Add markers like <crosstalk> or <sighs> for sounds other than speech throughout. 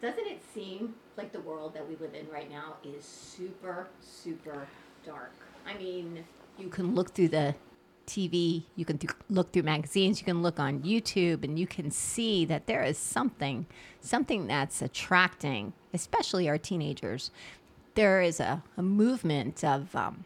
Doesn't it seem like the world that we live in right now is super, super dark? I mean, you can look through the TV, you can th- look through magazines, you can look on YouTube, and you can see that there is something, something that's attracting, especially our teenagers. There is a, a movement of um,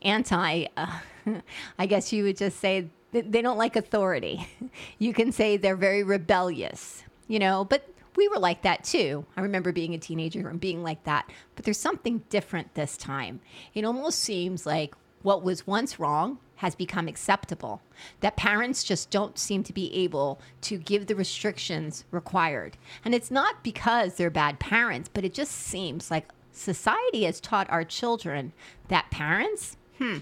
anti, uh, <laughs> I guess you would just say they don't like authority. <laughs> You can say they're very rebellious, you know, but we were like that too. I remember being a teenager and being like that. But there's something different this time. It almost seems like what was once wrong has become acceptable. That parents just don't seem to be able to give the restrictions required. And it's not because they're bad parents, but it just seems like society has taught our children that parents, hmm,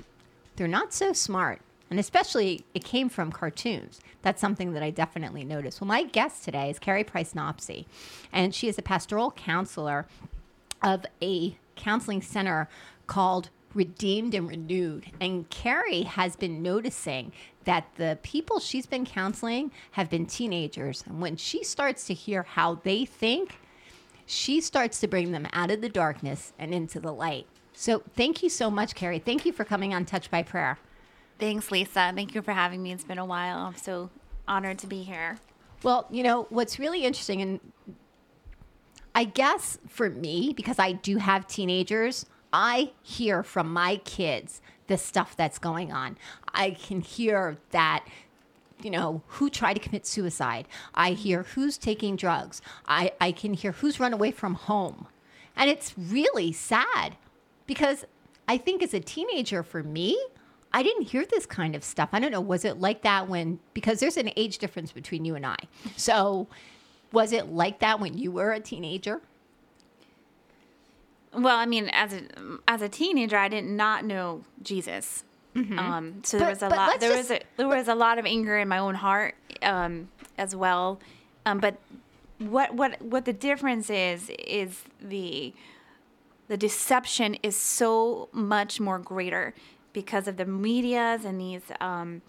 they're not so smart. And especially, it came from cartoons. That's something that I definitely noticed. Well, my guest today is Carrie Price Knopse, and she is a pastoral counselor of a counseling center called Redeemed and Renewed. And Carrie has been noticing that the people she's been counseling have been teenagers. And when she starts to hear how they think, she starts to bring them out of the darkness and into the light. So thank you so much, Carrie. Thank you for coming on Touch by Prayer. Thanks, Lisa. Thank you for having me. It's been a while. I'm so honored to be here. Well, you know, what's really interesting, and I guess for me, because I do have teenagers, I hear from my kids the stuff that's going on. I can hear that you know, who tried to commit suicide. I hear who's taking drugs. I, I can hear who's run away from home. And it's really sad because I think as a teenager for me, I didn't hear this kind of stuff. I don't know. Was it like that when, because there's an age difference between you and I. So was it like that when you were a teenager? Well, I mean, as a as a teenager, I did not know Jesus. Mm-hmm. Um, so there was a lot. There just, was a, there was a lot of anger in my own heart um, as well. Um, but what what what the difference is is the the deception is so much more greater because of the medias and these um,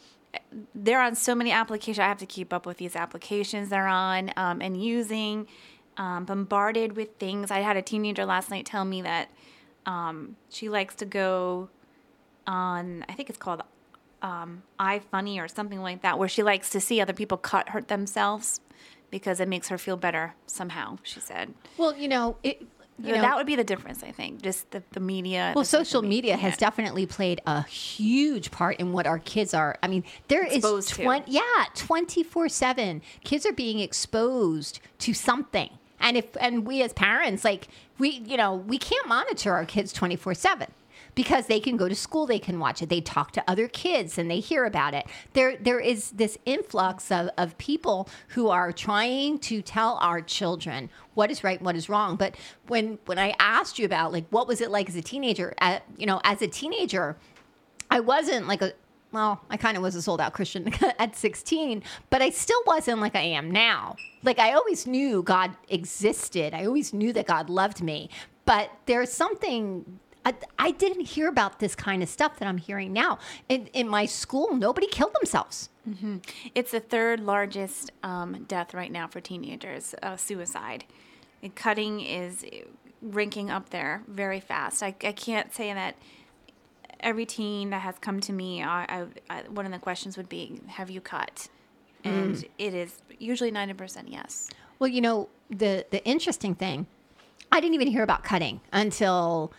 they're on so many applications i have to keep up with these applications they're on um, and using um, bombarded with things. I had a teenager last night tell me that um, she likes to go on i think it's called um, ifunny or something like that where she likes to see other people cut hurt themselves because it makes her feel better somehow she said. Well you know it, you know, that would be the difference, I think. Just the, the media. Well, social media, media has definitely played a huge part in what our kids are. I mean, there exposed is 20, yeah, 24 7. Kids are being exposed to something. And if, and we as parents, like, we, you know, we can't monitor our kids 24 7 because they can go to school, they can watch it, they talk to other kids and they hear about it. There, there is this influx of, of people who are trying to tell our children what is right and what is wrong. But when when I asked you about like what was it like as a teenager, at, you know, as a teenager, I wasn't like a well, I kind of was a sold out Christian <laughs> at 16, but I still wasn't like I am now. Like I always knew God existed. I always knew that God loved me. But there's something I, I, didn't hear about this kind of stuff that I'm hearing now. In, in my school, nobody killed themselves. Mm-hmm. It's the third largest um, death right now for teenagers, uh, suicide. And cutting is ranking up there very fast. I, I can't say that every teen that has come to me, I, I, one of the questions would be, Have you cut? And mm. it is usually 90% yes. Well, you know, the, the interesting thing, I didn't even hear about cutting until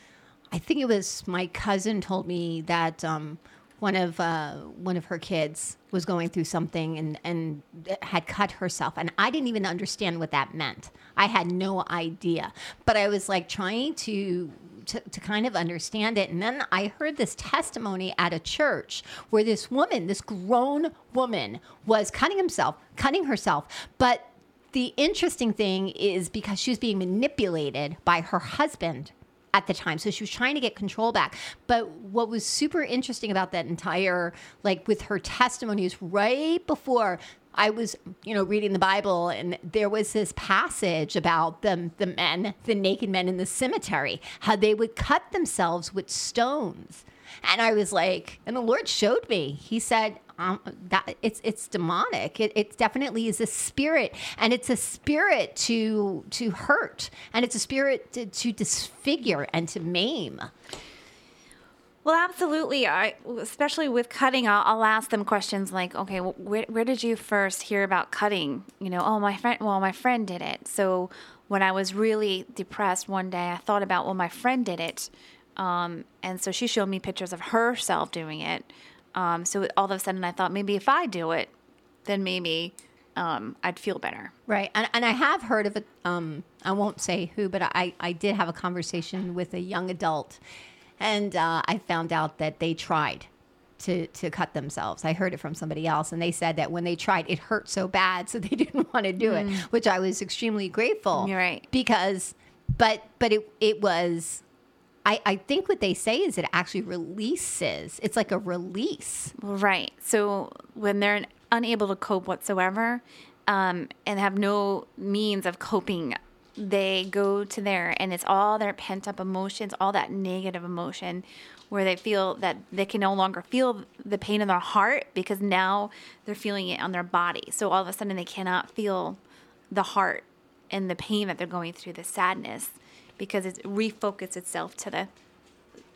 I think it was my cousin told me that um, one of uh, one of her kids was going through something and and had cut herself, and I didn't even understand what that meant. I had no idea, but I was like trying to to, to, kind of understand it. And then I heard this testimony at a church where this woman, this grown woman, was cutting himself, cutting herself. But the interesting thing is because she was being manipulated by her husband at the time. So she was trying to get control back. But what was super interesting about that entire, like with her testimonies right before I was, you know, reading the Bible, and there was this passage about the the men, the naked men in the cemetery, how they would cut themselves with stones. And I was like, and the Lord showed me. He said, um, that it's it's demonic. It, it definitely is a spirit, and it's a spirit to to hurt, and it's a spirit to, to disfigure and to maim. Well, absolutely. I, especially with cutting, I'll, I'll ask them questions like, "Okay, well, where, where did you first hear about cutting?" You know, "Oh, my friend. Well, my friend did it." So when I was really depressed one day, I thought about, "Well, my friend did it," um, and so she showed me pictures of herself doing it. Um, so all of a sudden, I thought maybe if I do it, then maybe um, I'd feel better. Right. And, and I have heard of it. Um, I won't say who, but I, I did have a conversation with a young adult and uh, I found out that they tried to to cut themselves. I heard it from somebody else, and they said that when they tried, it hurt so bad, so <laughs> they didn't want to do mm. it. Which I was extremely grateful. You're right. Because, but but it it was. I, I think what they say is it actually releases. It's like a release. Right. So when they're unable to cope whatsoever, um, and have no means of coping they go to there and it's all their pent up emotions, all that negative emotion where they feel that they can no longer feel the pain in their heart because now they're feeling it on their body. So all of a sudden they cannot feel the heart and the pain that they're going through, the sadness, because it refocused itself to the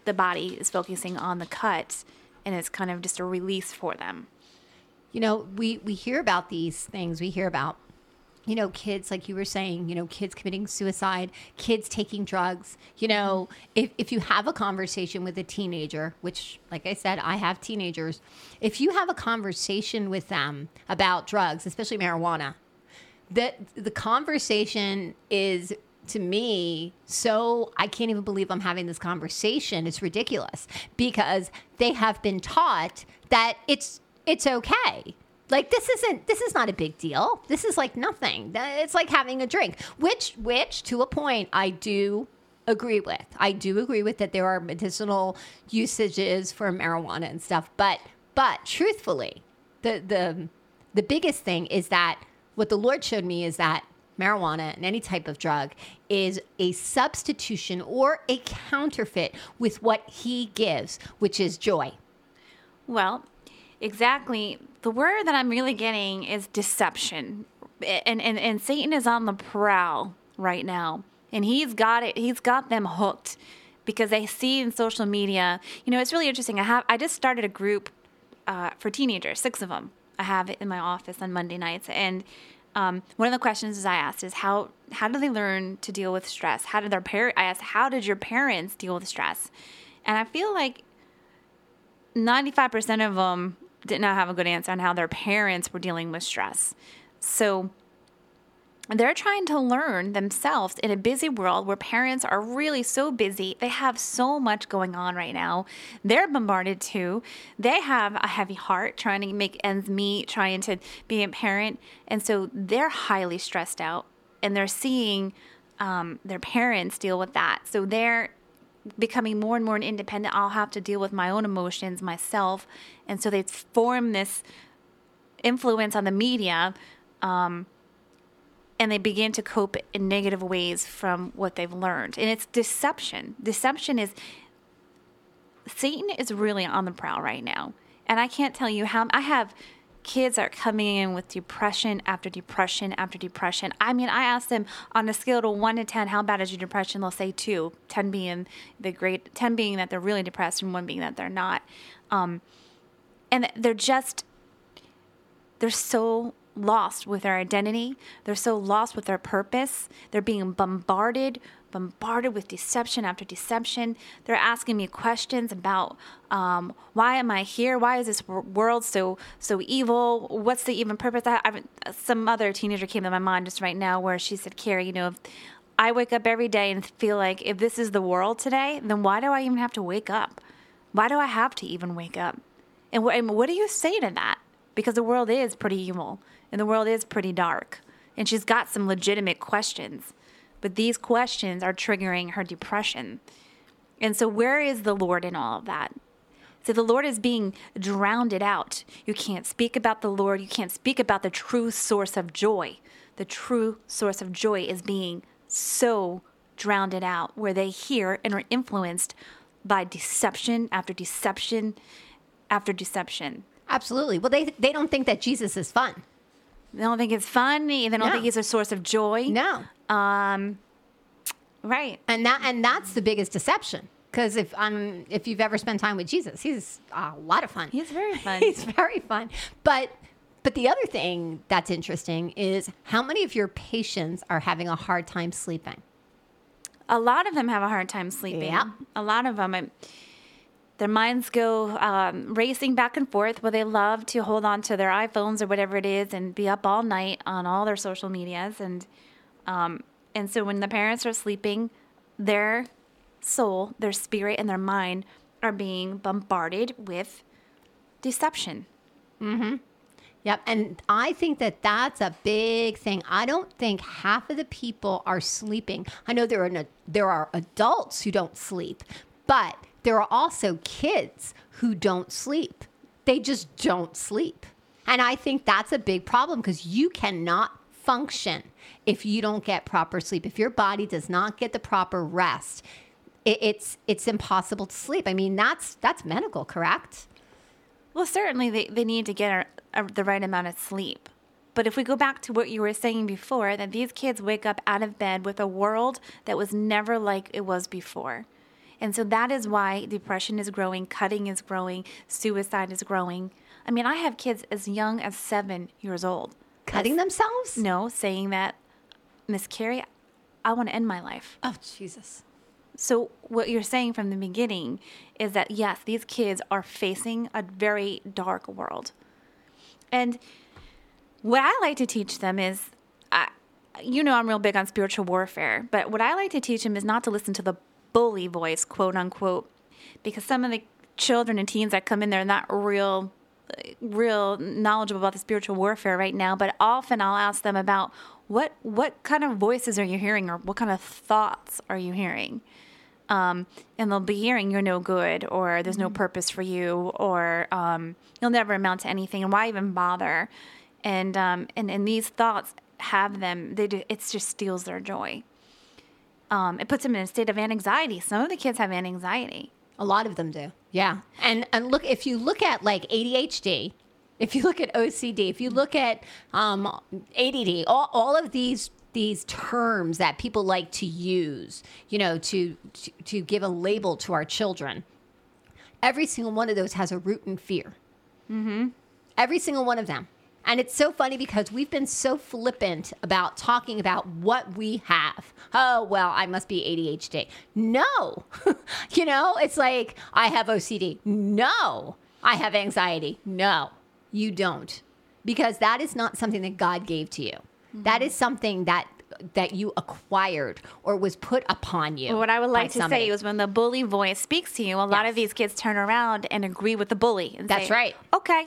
the body is focusing on the cut and it's kind of just a release for them. You know, we we hear about these things. We hear about you know, kids, like you were saying, you know, kids committing suicide, kids taking drugs. You know, if, if you have a conversation with a teenager, which, like I said, I have teenagers, if you have a conversation with them about drugs, especially marijuana, the, the conversation is to me so I can't even believe I'm having this conversation. It's ridiculous because they have been taught that it's it's okay like this isn't this is not a big deal. This is like nothing. It's like having a drink, which which to a point I do agree with. I do agree with that there are medicinal usages for marijuana and stuff, but but truthfully, the the the biggest thing is that what the Lord showed me is that marijuana and any type of drug is a substitution or a counterfeit with what he gives, which is joy. Well, exactly the word that I'm really getting is deception. And, and, and Satan is on the prowl right now. And he's got it, he's got them hooked because they see in social media. You know, it's really interesting. I have I just started a group uh, for teenagers, six of them. I have it in my office on Monday nights, and um, one of the questions I asked is how how do they learn to deal with stress? How did their parent? I asked how did your parents deal with stress? And I feel like ninety five percent of them did not have a good answer on how their parents were dealing with stress. So they're trying to learn themselves in a busy world where parents are really so busy. They have so much going on right now. They're bombarded too. They have a heavy heart trying to make ends meet, trying to be a parent. And so they're highly stressed out and they're seeing um, their parents deal with that. So they're becoming more and more independent, I'll have to deal with my own emotions myself. And so they form this influence on the media. Um, and they begin to cope in negative ways from what they've learned. And it's deception. Deception is Satan is really on the prowl right now. And I can't tell you how I have kids are coming in with depression after depression after depression. I mean, I ask them on a scale of 1 to 10, how bad is your depression? They'll say 2, 10 being the great, 10 being that they're really depressed and 1 being that they're not. Um, and they're just, they're so lost with their identity. They're so lost with their purpose. They're being bombarded bombarded with deception after deception. They're asking me questions about um, why am I here? Why is this world so so evil? What's the even purpose? I, I, some other teenager came to my mind just right now where she said, "Carrie, you know." I wake up every day and feel like if this is the world today, then why do I even have to wake up? Why do I have to even wake up? And, wh- and what do you say to that? Because the world is pretty evil and the world is pretty dark. And she's got some legitimate questions. But these questions are triggering her depression. And so, where is the Lord in all of that? So, the Lord is being drowned out. You can't speak about the Lord. You can't speak about the true source of joy. The true source of joy is being so drowned out, where they hear and are influenced by deception after deception after deception. Absolutely. Well, they they don't think that Jesus is fun. They don't think it's funny. They don't no. think he's a source of joy. No. Um, right. And that and that's the biggest deception. Because if um if you've ever spent time with Jesus, he's a lot of fun. He's very fun. <laughs> he's very fun. But but the other thing that's interesting is how many of your patients are having a hard time sleeping? A lot of them have a hard time sleeping. Yeah. A lot of them. I, their minds go um, racing back and forth where they love to hold on to their iPhones or whatever it is and be up all night on all their social medias. And, um, and so when the parents are sleeping, their soul, their spirit, and their mind are being bombarded with deception. Mm-hmm. Yep. And I think that that's a big thing. I don't think half of the people are sleeping. I know there are, there are adults who don't sleep, but there are also kids who don't sleep. They just don't sleep. And I think that's a big problem because you cannot function if you don't get proper sleep. If your body does not get the proper rest, it, it's it's impossible to sleep. I mean, that's that's medical, correct? Well, certainly they, they need to get a, a, the right amount of sleep. But if we go back to what you were saying before, that these kids wake up out of bed with a world that was never like it was before. And so that is why depression is growing, cutting is growing, suicide is growing. I mean, I have kids as young as seven years old. Cutting themselves? No, saying that, Miss Carrie, I want to end my life. Oh, Jesus. So, what you're saying from the beginning is that, yes, these kids are facing a very dark world. And what I like to teach them is, I, you know, I'm real big on spiritual warfare, but what I like to teach them is not to listen to the bully voice, quote unquote, because some of the children and teens that come in there are not real real knowledgeable about the spiritual warfare right now but often i'll ask them about what what kind of voices are you hearing or what kind of thoughts are you hearing? Um, and they'll be hearing you're no good or there's no mm-hmm. purpose for you or um, you'll never amount to anything and why even bother? And um, and, and these thoughts have them they do, it just steals their joy um, it puts them in a state of anxiety. Some of the kids have anxiety. A lot of them do. Yeah. And and look if you look at like ADHD, if you look at OCD, if you look at um, ADD, all, all of these these terms that people like to use, you know, to, to to give a label to our children. Every single one of those has a root in fear. Mm-hmm. Every single one of them. And it's so funny because we've been so flippant about talking about what we have. Oh, well, I must be ADHD. No. <laughs> you know, it's like I have OCD. No. I have anxiety. No, you don't. Because that is not something that God gave to you. Mm-hmm. That is something that that you acquired or was put upon you. What I would like to somebody. say is when the bully voice speaks to you, a yes. lot of these kids turn around and agree with the bully. That's say, right. Okay,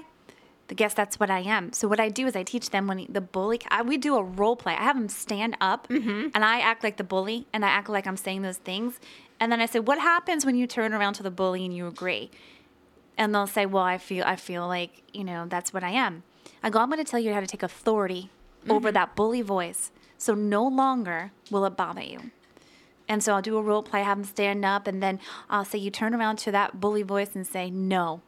I guess that's what I am. So what I do is I teach them when he, the bully. I, we do a role play. I have them stand up, mm-hmm. and I act like the bully, and I act like I'm saying those things. And then I say, "What happens when you turn around to the bully and you agree?" And they'll say, "Well, I feel I feel like you know that's what I am." I go, "I'm going to tell you how to take authority mm-hmm. over that bully voice, so no longer will it bother you." And so I'll do a role play, have them stand up, and then I'll say, "You turn around to that bully voice and say no."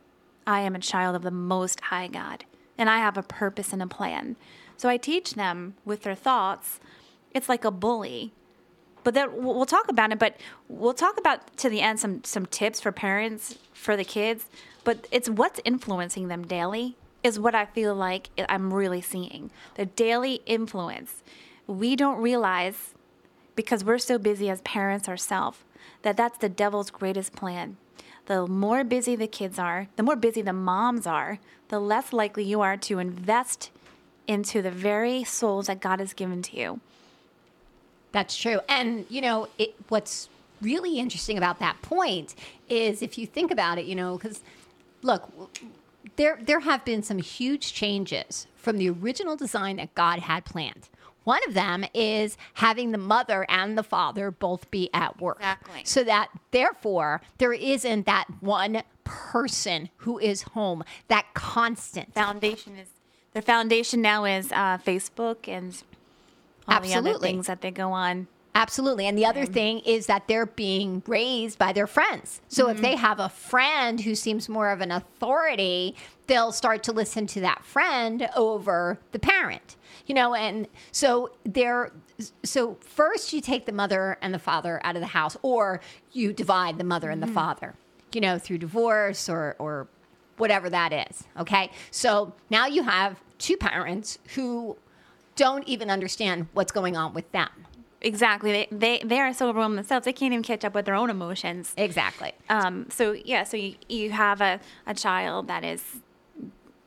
I am a child of the Most High God, and I have a purpose and a plan. So I teach them with their thoughts. It's like a bully. But then we'll talk about it, but we'll talk about to the end some, some tips for parents, for the kids. But it's what's influencing them daily is what I feel like I'm really seeing. The daily influence. We don't realize because we're so busy as parents ourselves that that's the devil's greatest plan the more busy the kids are, the more busy the moms are, the less likely you are to invest into the very souls that God has given to you. That's true. And, you know, it, what's really interesting about that point is if you think about it, you know, because look, there, there have been some huge changes from the original design that God had planned. One of them is having the mother and the father both be at work. Exactly. So that therefore there isn't that one person who is home, that constant foundation is their foundation now is uh, Facebook and all Absolutely. the other things that they go on. Absolutely. And the other thing is that they're being raised by their friends. So mm-hmm. if they have a friend who seems more of an authority, they'll start to listen to that friend over the parent. You know, and so they're so first you take the mother and the father out of the house or you divide the mother and the mm-hmm. father, you know, through divorce or or whatever that is. Okay? So now you have two parents who don't even understand what's going on with them. Exactly. They, they they are so overwhelmed themselves they can't even catch up with their own emotions. Exactly. Um. So yeah. So you you have a a child that is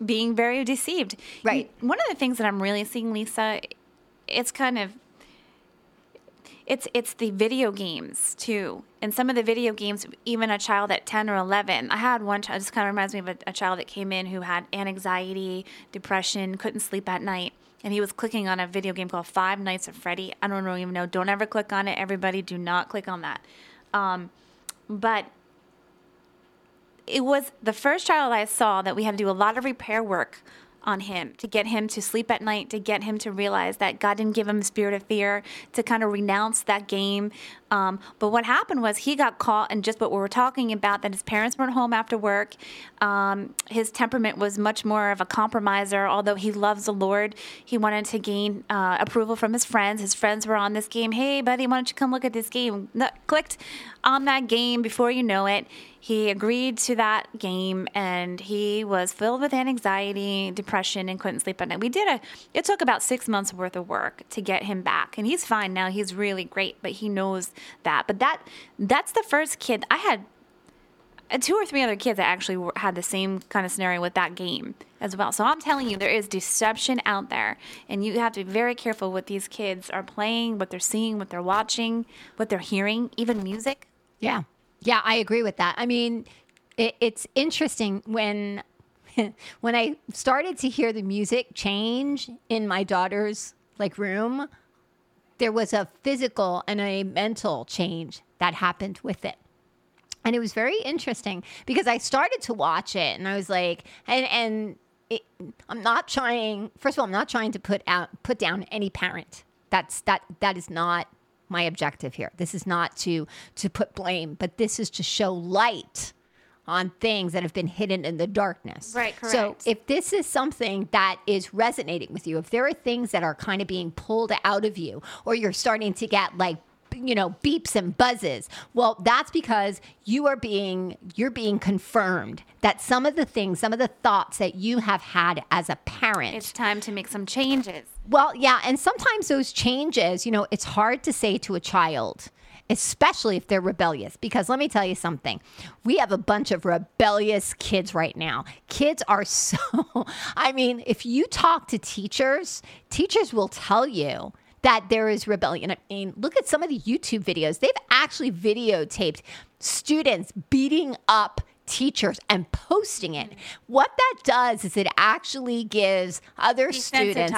being very deceived. Right. One of the things that I'm really seeing, Lisa, it's kind of it's it's the video games too. And some of the video games, even a child at ten or eleven. I had one child. This kind of reminds me of a, a child that came in who had anxiety, depression, couldn't sleep at night and he was clicking on a video game called Five Nights at Freddy. I don't even know. Don't ever click on it. Everybody, do not click on that. Um, but it was the first child I saw that we had to do a lot of repair work on him to get him to sleep at night, to get him to realize that God didn't give him a spirit of fear, to kind of renounce that game. Um, but what happened was he got caught in just what we were talking about that his parents weren't home after work. Um, his temperament was much more of a compromiser, although he loves the Lord. He wanted to gain uh, approval from his friends. His friends were on this game. Hey, buddy, why don't you come look at this game? No, clicked on that game before you know it he agreed to that game and he was filled with anxiety, depression, and couldn't sleep at night. We did a, it took about six months worth of work to get him back. And he's fine now. He's really great, but he knows that. But that, that's the first kid. I had uh, two or three other kids that actually had the same kind of scenario with that game as well. So I'm telling you, there is deception out there, and you have to be very careful what these kids are playing, what they're seeing, what they're watching, what they're hearing, even music. Yeah. Yeah, I agree with that. I mean, it, it's interesting when <laughs> when I started to hear the music change in my daughter's like room, there was a physical and a mental change that happened with it. And it was very interesting because I started to watch it and I was like, and, and it, I'm not trying, first of all, I'm not trying to put out, put down any parent. That's, that, that is not my objective here. This is not to to put blame, but this is to show light on things that have been hidden in the darkness. Right, correct. So if this is something that is resonating with you, if there are things that are kind of being pulled out of you, or you're starting to get like you know beeps and buzzes well that's because you are being you're being confirmed that some of the things some of the thoughts that you have had as a parent it's time to make some changes well yeah and sometimes those changes you know it's hard to say to a child especially if they're rebellious. Because let me tell you something, we have a bunch of rebellious kids right now. Kids are <laughs> so, I mean, if you talk to teachers, teachers will tell you that there is rebellion. I mean, look at some of the YouTube videos. They've actually videotaped students beating up teachers and posting it. What that does is it actually gives other students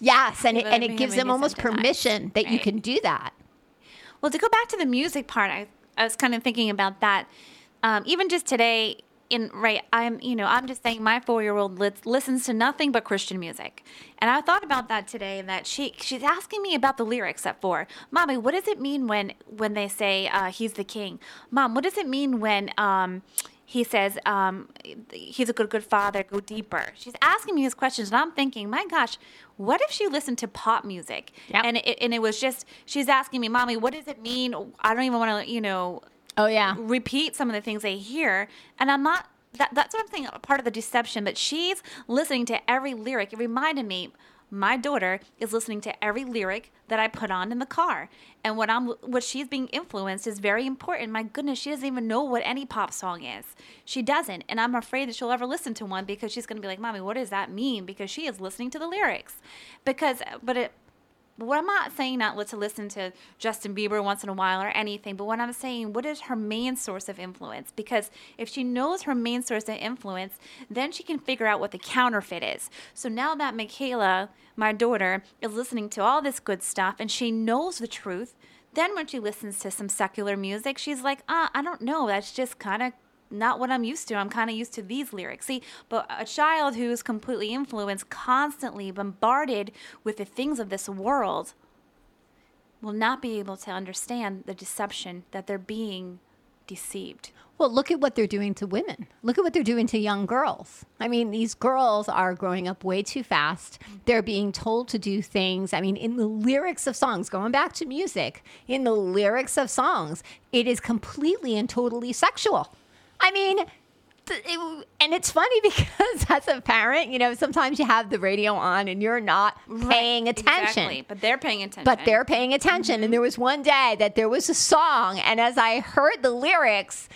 Yes, and it, and it gives them almost permission that right. you can do that. Well, to go back to the music part, I, I was kind of thinking about that. Um, even just today, in right i'm you know i'm just saying my four year old li- listens to nothing but christian music. And i thought about that today that she she's asking me about the lyrics at four. Mommy what does it mean when when they say uh, he's the king? Mom what does it mean when um, he says um, he's a good good father? Go deeper. She's asking me these questions and i'm thinking my gosh what if she listened to pop music? Yep. and it, and it was just she's asking me mommy what does it mean? I don't even want to you know Oh yeah. Repeat some of the things they hear, and I'm not. That, that's what I'm saying. Part of the deception, but she's listening to every lyric. It reminded me my daughter is listening to every lyric that I put on in the car. And what I'm what she's being influenced is very important. My goodness, she doesn't even know what any pop song is. She doesn't. And I'm afraid that she'll ever listen to one because she's going to be like, "Mommy, what does that mean?" because she is listening to the lyrics. Because but it but what I'm not saying not to listen to Justin Bieber once in a while or anything, but what I'm saying, what is her main source of influence? Because if she knows her main source of influence, then she can figure out what the counterfeit is. So now that Michaela, my daughter, is listening to all this good stuff and she knows the truth, then when she listens to some secular music, she's like, ah, I don't know. That's just kind of not what I'm used to. I'm kind of used to these lyrics. See, but a child who's completely influenced, constantly bombarded with the things of this world, will not be able to understand the deception that they're being deceived. Well, look at what they're doing to women. Look at what they're doing to young girls. I mean, these girls are growing up way too fast. They're being told to do things. I mean, in the lyrics of songs, going back to music, in the lyrics of songs, it is completely and totally sexual. I mean, it, and it's funny <laughs> because as a parent, you know, sometimes you have the radio on and you're not paying right, attention. Exactly, but they're paying attention. But they're paying attention. Mm-hmm. And there was one day that there was a song, and as I heard the lyrics,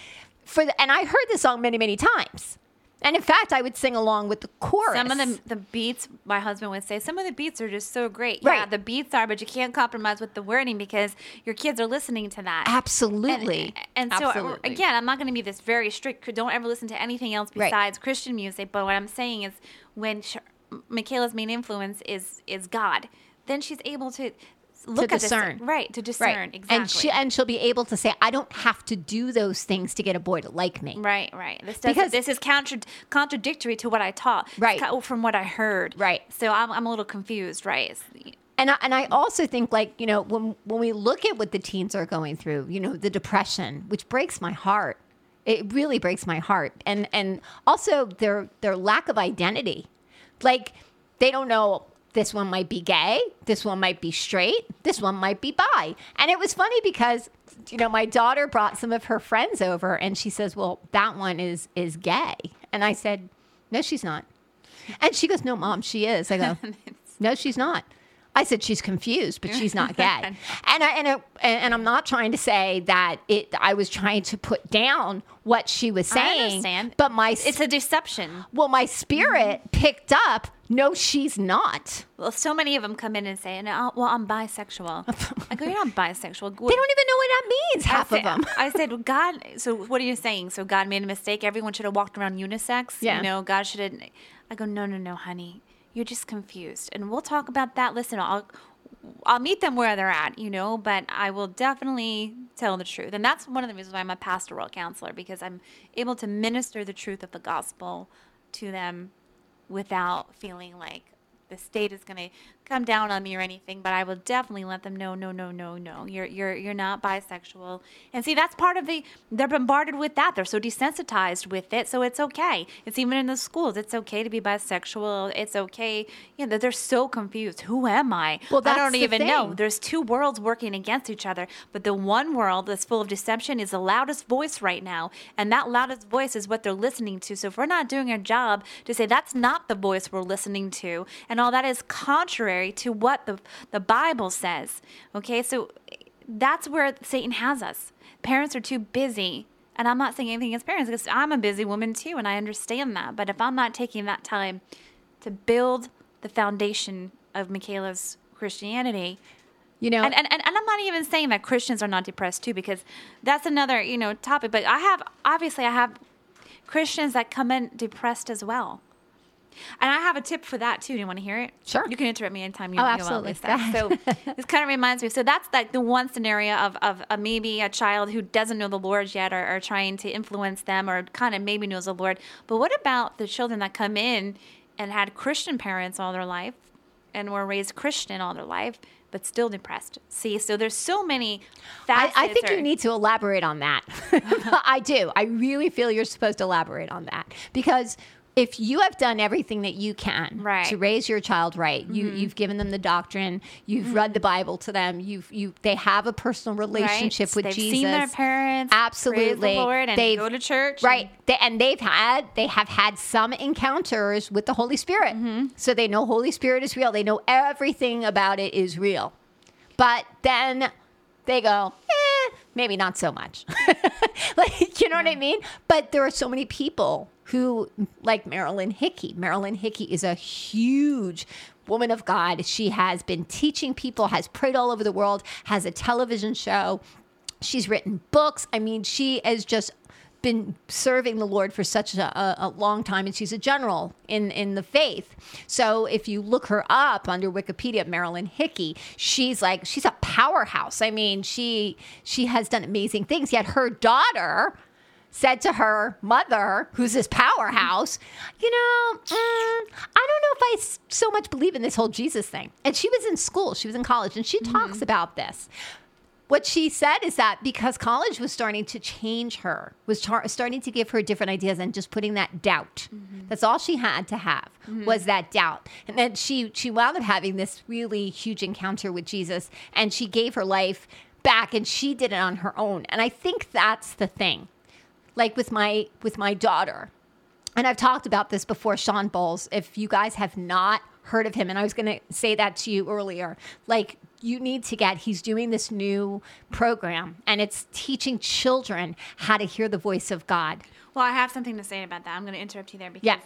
for the, and I heard the song many, many times. And in fact, I would sing along with the chorus. Some of the, the beats, my husband would say, some of the beats are just so great. Right. Yeah, the beats are, but you can't compromise with the wording because your kids are listening to that. Absolutely. And, and Absolutely. so, again, I'm not going to be this very strict. Don't ever listen to anything else besides right. Christian music. But what I'm saying is, when Michaela's main influence is is God, then she's able to look to discern. This, right, to discern. Right. Exactly. And she and she'll be able to say, I don't have to do those things to get a boy to like me. Right, right. This because this is contra- contradictory to what I taught. Right. From what I heard. Right. So I'm, I'm a little confused, right? And I, and I also think like you know when when we look at what the teens are going through, you know the depression, which breaks my heart. It really breaks my heart, and and also their their lack of identity, like they don't know this one might be gay, this one might be straight, this one might be bi. And it was funny because you know, my daughter brought some of her friends over and she says, "Well, that one is is gay." And I said, "No, she's not." And she goes, "No, mom, she is." I go, <laughs> "No, she's not." I said she's confused, but she's not gay. <laughs> and I and, it, and I'm not trying to say that it. I was trying to put down what she was saying. But my it's a deception. Well, my spirit mm-hmm. picked up. No, she's not. Well, so many of them come in and say, "No, uh, well, I'm bisexual." <laughs> I go, "You're not bisexual." They don't even know what that means. Half I of them. I said, "God." So what are you saying? So God made a mistake. Everyone should have walked around unisex. Yeah. You know, God should have. I go, "No, no, no, honey." you're just confused. And we'll talk about that. Listen, I'll I'll meet them where they're at, you know, but I will definitely tell the truth. And that's one of the reasons why I'm a pastoral counselor because I'm able to minister the truth of the gospel to them without feeling like the state is going to come down on me or anything, but I will definitely let them know, no, no, no, no, you're you're you're not bisexual. And see, that's part of the they're bombarded with that. They're so desensitized with it, so it's okay. It's even in the schools. It's okay to be bisexual. It's okay. You know, they're so confused. Who am I? Well, I don't even thing. know. There's two worlds working against each other, but the one world that's full of deception is the loudest voice right now, and that loudest voice is what they're listening to. So if we're not doing our job to say that's not the voice we're listening to, and all that is contrary contrary to what the, the Bible says. Okay, so that's where Satan has us. Parents are too busy. And I'm not saying anything against parents because I'm a busy woman too, and I understand that. But if I'm not taking that time to build the foundation of Michaela's Christianity, you know, and, and, and I'm not even saying that Christians are not depressed too, because that's another, you know, topic. But I have, obviously, I have Christians that come in depressed as well. And I have a tip for that too. Do you want to hear it? Sure. You can interrupt me anytime you, oh, absolutely. you want. So <laughs> this kind of reminds me. So that's like the one scenario of, of a, maybe a child who doesn't know the Lord yet or, or trying to influence them or kind of maybe knows the Lord. But what about the children that come in and had Christian parents all their life and were raised Christian all their life? but still depressed. See, so there's so many. I, I think or, you need to elaborate on that. <laughs> I do. I really feel you're supposed to elaborate on that because if you have done everything that you can right. to raise your child right, mm-hmm. you you've given them the doctrine, you've mm-hmm. read the Bible to them, you've you they have a personal relationship right. with they've Jesus. Seen their parents, absolutely, the Lord, and they go to church, right? And, they, and they've had they have had some encounters with the Holy Spirit, mm-hmm. so they know Holy Spirit is real. They know everything about it is real, but then they go. Eh, maybe not so much. <laughs> like, you know yeah. what I mean? But there are so many people who, like Marilyn Hickey, Marilyn Hickey is a huge woman of God. She has been teaching people, has prayed all over the world, has a television show. She's written books. I mean, she is just been serving the Lord for such a, a, long time, and she's a general in, in the faith. So if you look her up under Wikipedia, Marilyn Hickey, she's like she's a powerhouse. I mean, she she has done amazing things. Yet her daughter said to her mother, who's this powerhouse, you know, mm, I don't know if I so much believe in this whole Jesus thing. And she was in school, she was in college, and she mm-hmm. talks about this. What she said is that because college was starting to change her, was tar- starting to give her different ideas and just putting that doubt. Mm-hmm. That's all she had to have mm-hmm. was that doubt. And then she she wound up having this really huge encounter with Jesus and she gave her life back and she did it on her own. And I think that's the thing like with my with my daughter. And I've talked about this before, Shawn Bolz. If you guys have not heard of him, and I was going to say that to you earlier, like you need to get, he's doing this new program and it's teaching children how to hear the voice of God. Well, I have something to say about that. I'm going to interrupt you there because yeah.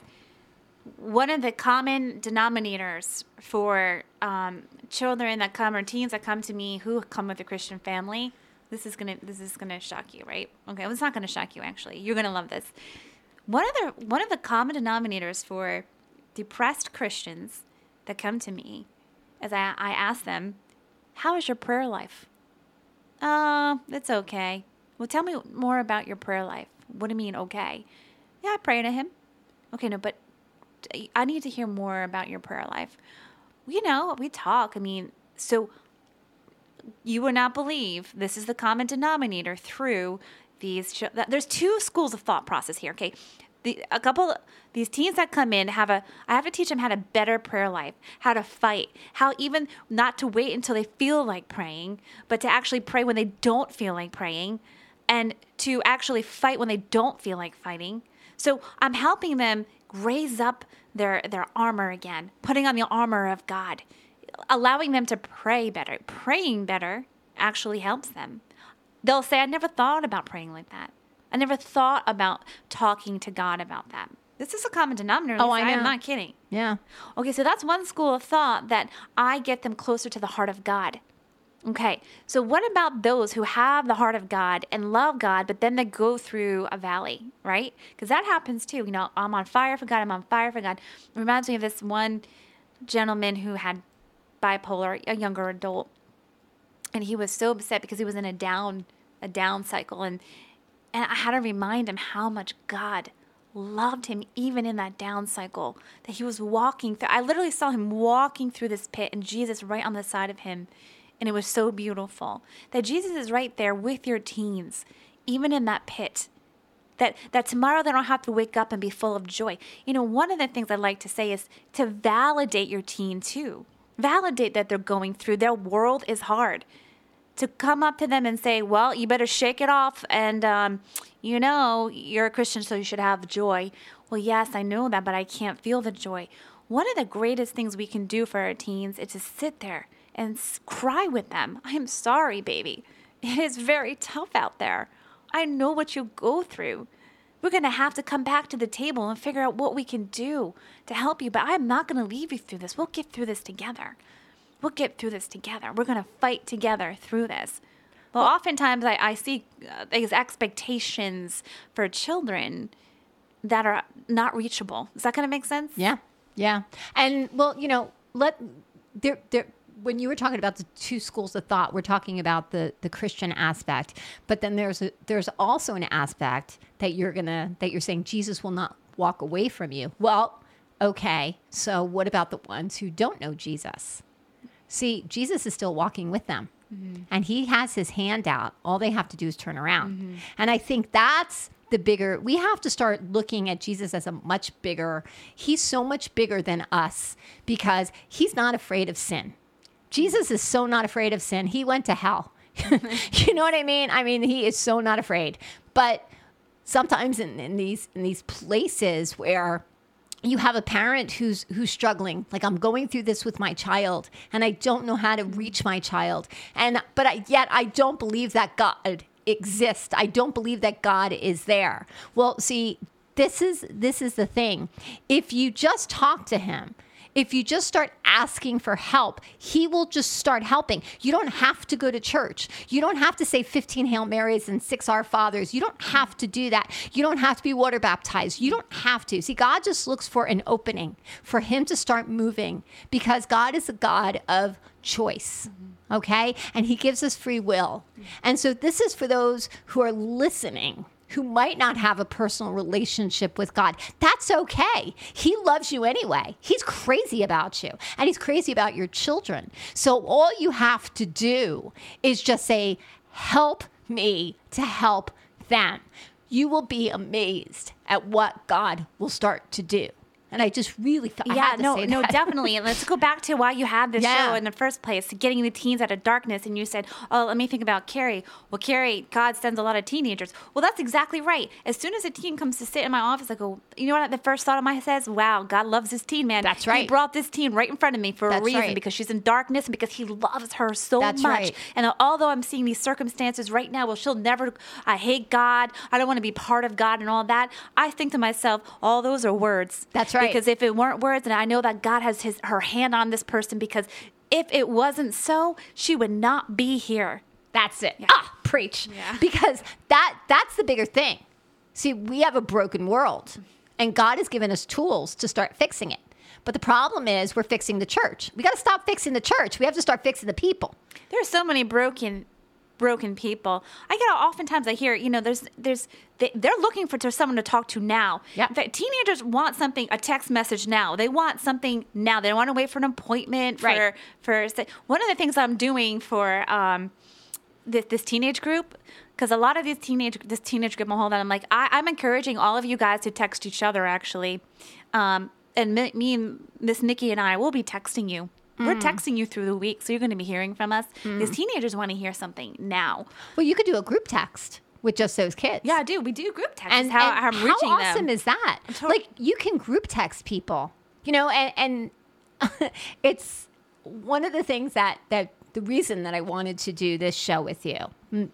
one of the common denominators for um, children that come or teens that come to me who come with a Christian family this is gonna this is gonna shock you, right? Okay, well, it's not gonna shock you actually. You're gonna love this. One of the one of the common denominators for depressed Christians that come to me is I, I ask them, How is your prayer life? Oh, it's okay. Well, tell me more about your prayer life. What do you mean, okay? Yeah, I pray to him. Okay, no, but I need to hear more about your prayer life. You know, we talk. I mean, so you would not believe this is the common denominator through these. There's two schools of thought process here. Okay, the, a couple these teens that come in have a i have to teach them how to better prayer life how to fight how even not to wait until they feel like praying but to actually pray when they don't feel like praying and to actually fight when they don't feel like fighting so i'm helping them raise up their their armor again putting on the armor of god allowing them to pray better. Praying better actually helps them. They'll say, I never thought about praying like that. I never thought about talking to God about that. This is a common denominator. Oh, I know. I'm not kidding. Yeah. Okay, so that's one school of thought that I get them closer to the heart of God. Okay, so what about those who have the heart of God and love God, but then they go through a valley, right? Because that happens too. You know, I'm on fire for God, I'm on fire for God. It reminds me of this one gentleman who had bipolar, a younger adult, and he was so upset because he was in a down a down cycle, and and I had to remind him how much God loved him even in that down cycle that he was walking through. I literally saw him walking through this pit, and Jesus right on the side of him, and it was so beautiful that Jesus is right there with your teens, even in that pit that that tomorrow they don't have to wake up and be full of joy. You know, one of the things I like to say is to validate your teen too validate that they're going through. Their world is hard. To come up to them and say, well, you better shake it off. And, um, you know, you're a Christian, so you should have joy. Well, yes, I know that, but I can't feel the joy. One of the greatest things we can do for our teens is to sit there and cry with them. I am sorry, baby. It is very tough out there. I know what you go through. We're going to have to come back to the table and figure out what we can do to help you. But I'm not going to leave you through this. We'll get through this together. We'll get through this together. We're going to fight together through this. Well, oftentimes I, I see uh, these expectations for children that are not reachable. Is that going to make sense? Yeah. Yeah. And well, you know, let there there when you were talking about the two schools of thought, we're talking about the the Christian aspect, but then there's a, there's also an aspect that you're gonna that you're saying Jesus will not walk away from you. Well, okay, so what about the ones who don't know Jesus? See, Jesus is still walking with them. Mm-hmm. And he has his hand out. All they have to do is turn around. Mm-hmm. And I think that's the bigger we have to start looking at Jesus as a much bigger he's so much bigger than us because he's not afraid of sin Jesus is so not afraid of sin. He went to hell. <laughs> you know what I mean? I mean, he is so not afraid. But sometimes in, in these in these places where you have a parent who's who's struggling like i'm going through this with my child and i don't know how to reach my child and but I, yet i don't believe that god exists i don't believe that god is there well see this is this is the thing if you just talk to him if you just start asking for help, He will just start helping. You don't have to go to church. You don't have to say 15 Hail Marys and six Our Fathers. You don't have to do that. You don't have to be water baptized. You don't have to. See, God just looks for an opening for Him to start moving because God is a God of choice. Okay? And He gives us free will. And so this is for those who are listening who might not have a personal relationship with God. That's okay. He loves you anyway. He's crazy about you and he's crazy about your children. So all you have to do is just say, Help me to help them. You will be amazed at what God will start to do. And I just really felt yeah, no, no, definitely. And let's go back to why you had this <laughs> yeah. show in the first place, getting the teens out of darkness. And you said, "Oh, let me think about Carrie." Well, Carrie, God sends a lot of teenagers. Well, that's exactly right. As soon as a teen comes to sit in my office, I go, "You know what?" The first thought of my head is, "Wow, God loves this teen, man. That's right. He brought this teen right in front of me for that's a reason right. because she's in darkness and because He loves her so that's much." Right. And although I'm seeing these circumstances right now, well, she'll never. I hate God. I don't want to be part of God and all that. I think to myself, all those are words. That's right. Because if it weren't words, and I know that God has his her hand on this person because if it wasn't so, she would not be here. That's it. Yeah. Ah, preach. Yeah. <laughs> Because that that's the bigger thing. See, we have a broken world, and God has given us tools to start fixing it. But the problem is we're fixing the church. We got to stop fixing the church. We have to start fixing the people. There are so many broken broken people. I get oftentimes I hear, you know, there's there's they, are looking for someone to talk to now. Yeah. Teenagers want something, a text message now. They want something now. They don't want to wait for an appointment. For, right. For one of the things I'm doing for um, this, this teenage group because a lot of these teenage this teenage group hold on i'm like I, am encouraging all of you guys to text each other actually um, and me, me and miss nikki and i will be texting you Mm. We're texting you through the week, so you're going to be hearing from us. Mm. These teenagers want to hear something now. Well, you could do a group text with just those kids. Yeah, I do. We do group text. And how, and I'm reaching how awesome them. is that? Totally- like you can group text people, you know, and, and <laughs> it's one of the things that that the reason that I wanted to do this show with you.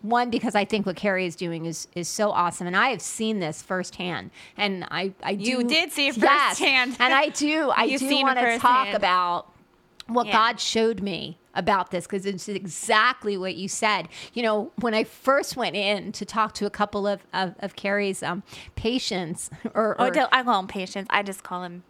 One, because I think what Carrie is doing is is so awesome, and I have seen this firsthand. And I, I do, you did see it firsthand, yes, and I do, <laughs> I do want to talk about what yeah. God showed me about this because it's exactly what you said. You know, when I first went in to talk to a couple of, of, of Carrie's um, patients, or, <laughs> or oh, I call them patients. I just call them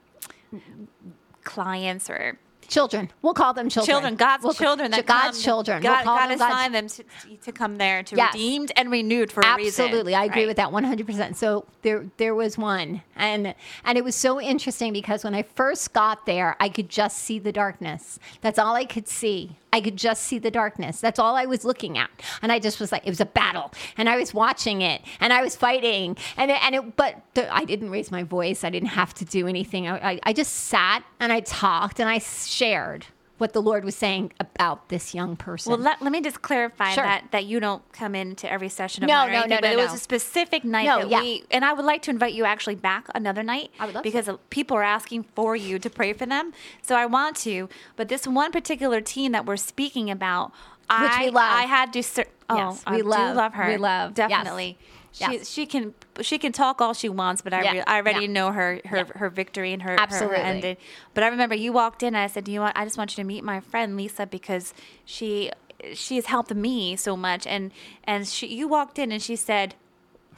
clients or children. We'll call them children. Children, God's we'll, children. That God's come, children. God, we'll God assigned them to, to, come there to yes. redeemed and renewed for a reason. Absolutely, I agree right. with that one hundred percent. So there, there was one, and and it was so interesting because when I first got there, I could just see the darkness. That's all I could see. I could just see the darkness. That's all I was looking at, and I just was like, it was a battle, and I was watching it, and I was fighting, and it, and it, but the, I didn't raise my voice. I didn't have to do anything. I, I, I just sat and I talked and I shared what the Lord was saying about this young person. Well, let, let me just clarify sure. that that you don't come into every session of no, mine no, anything, no, but no, it was no. a specific night no, that yeah. we and I would like to invite you actually back another night. I would love because to. people are asking for you to pray for them. So I want to, but this one particular teen that we're speaking about, which I, we love. I had to. Oh, yes, we I love, love her. We love definitely. Yes. She, yes. she can she can talk all she wants, but I, yeah. re- I already yeah. know her her, yeah. her victory and her, Absolutely. her, her ending. But I remember you walked in and I said, "Do you want? I just want you to meet my friend Lisa because she she has helped me so much." And and she you walked in and she said,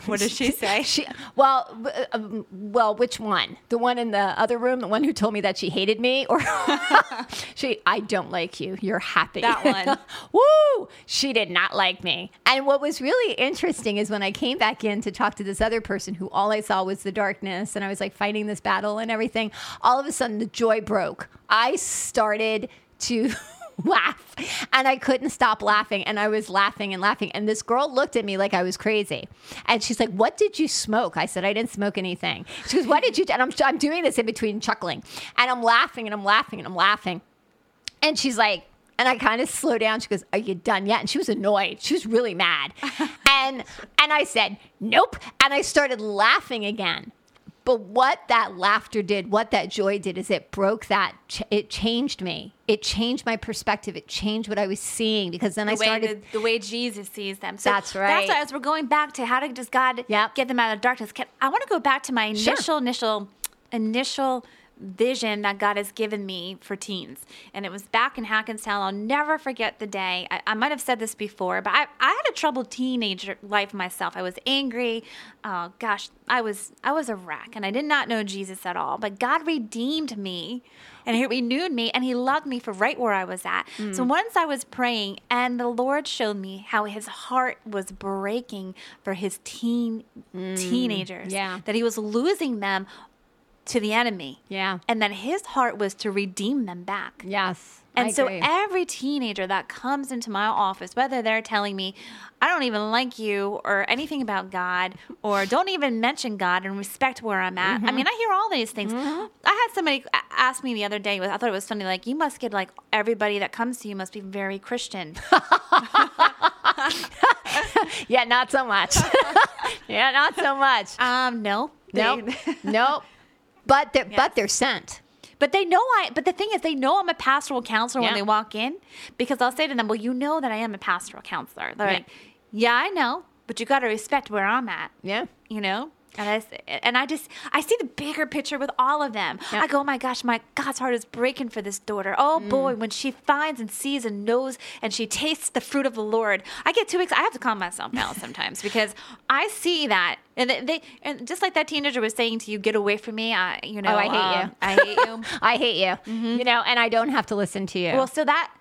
what does she say? <laughs> she, well, uh, well, which one? The one in the other room, the one who told me that she hated me, or <laughs> she? I don't like you. You're happy. That one. <laughs> Woo! She did not like me. And what was really interesting is when I came back in to talk to this other person, who all I saw was the darkness, and I was like fighting this battle and everything. All of a sudden, the joy broke. I started to. <laughs> laugh. And I couldn't stop laughing. And I was laughing and laughing. And this girl looked at me like I was crazy. And she's like, What did you smoke? I said, I didn't smoke anything. She goes, What did you do? And I'm, I'm doing this in between chuckling. And I'm laughing and I'm laughing and I'm laughing. And she's like, and I kind of slow down. She goes, "Are you done yet?" And she was annoyed. She was really mad. <laughs> and and I said, "Nope." And I started laughing again. But what that laughter did, what that joy did, is it broke that. It changed me. It changed my perspective. It changed what I was seeing because then the I started the, the, way Jesus sees them. So that's right. That's why as we're going back to how does God yep. get them out of darkness? Can, I want to go back to my initial, sure. initial, initial vision that God has given me for teens. And it was back in Hackettstown. I'll never forget the day. I, I might have said this before, but I, I had a troubled teenager life myself. I was angry. Oh gosh, I was I was a wreck and I did not know Jesus at all. But God redeemed me and he renewed me and he loved me for right where I was at. Mm. So once I was praying and the Lord showed me how his heart was breaking for his teen mm. teenagers. Yeah. That he was losing them to the enemy. Yeah. And that his heart was to redeem them back. Yes. And I so agree. every teenager that comes into my office, whether they're telling me, I don't even like you or anything about God, or don't even mention God and respect where I'm at. Mm-hmm. I mean, I hear all these things. Mm-hmm. I had somebody ask me the other day, I thought it was funny, like, you must get like everybody that comes to you must be very Christian. <laughs> yeah, not so much. <laughs> yeah, not so much. Um, no. Nope. nope. But they're, yes. but they're sent. But they know I. But the thing is, they know I'm a pastoral counselor yeah. when they walk in, because I'll say to them, "Well, you know that I am a pastoral counselor." They're yeah. like, "Yeah, I know, but you got to respect where I'm at." Yeah, you know. And I, and I just I see the bigger picture with all of them. Yep. I go, oh my gosh, my God's heart is breaking for this daughter. Oh mm. boy, when she finds and sees and knows and she tastes the fruit of the Lord, I get too excited. I have to calm myself down <laughs> sometimes because I see that, and they, and just like that teenager was saying to you, get away from me. I you know, oh, I hate uh, you. I hate you. <laughs> I hate you. Mm-hmm. You know, and I don't have to listen to you. Well, so that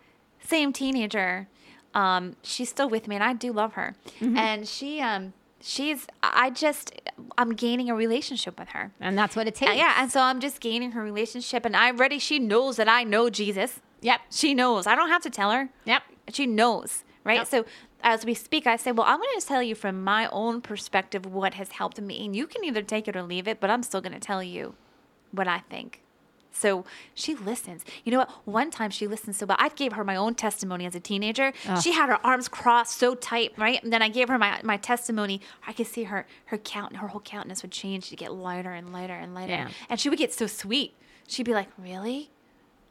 same teenager, um, she's still with me, and I do love her, mm-hmm. and she um she's i just i'm gaining a relationship with her. And that's what it takes yeah and so i'm just gaining her relationship and i already she knows that i know jesus. Yep. She knows. I don't have to tell her. Yep. She knows right? Yep. so as we speak i say well i'm going to tell you from my own perspective what has helped me and you can either take it or leave it but i'm still going to tell you what i think so she listens. You know what? One time she listened so well. I gave her my own testimony as a teenager. Oh. She had her arms crossed so tight, right? And then I gave her my, my testimony. I could see her her count her whole countenance would change to get lighter and lighter and lighter. Yeah. And she would get so sweet. She'd be like, Really?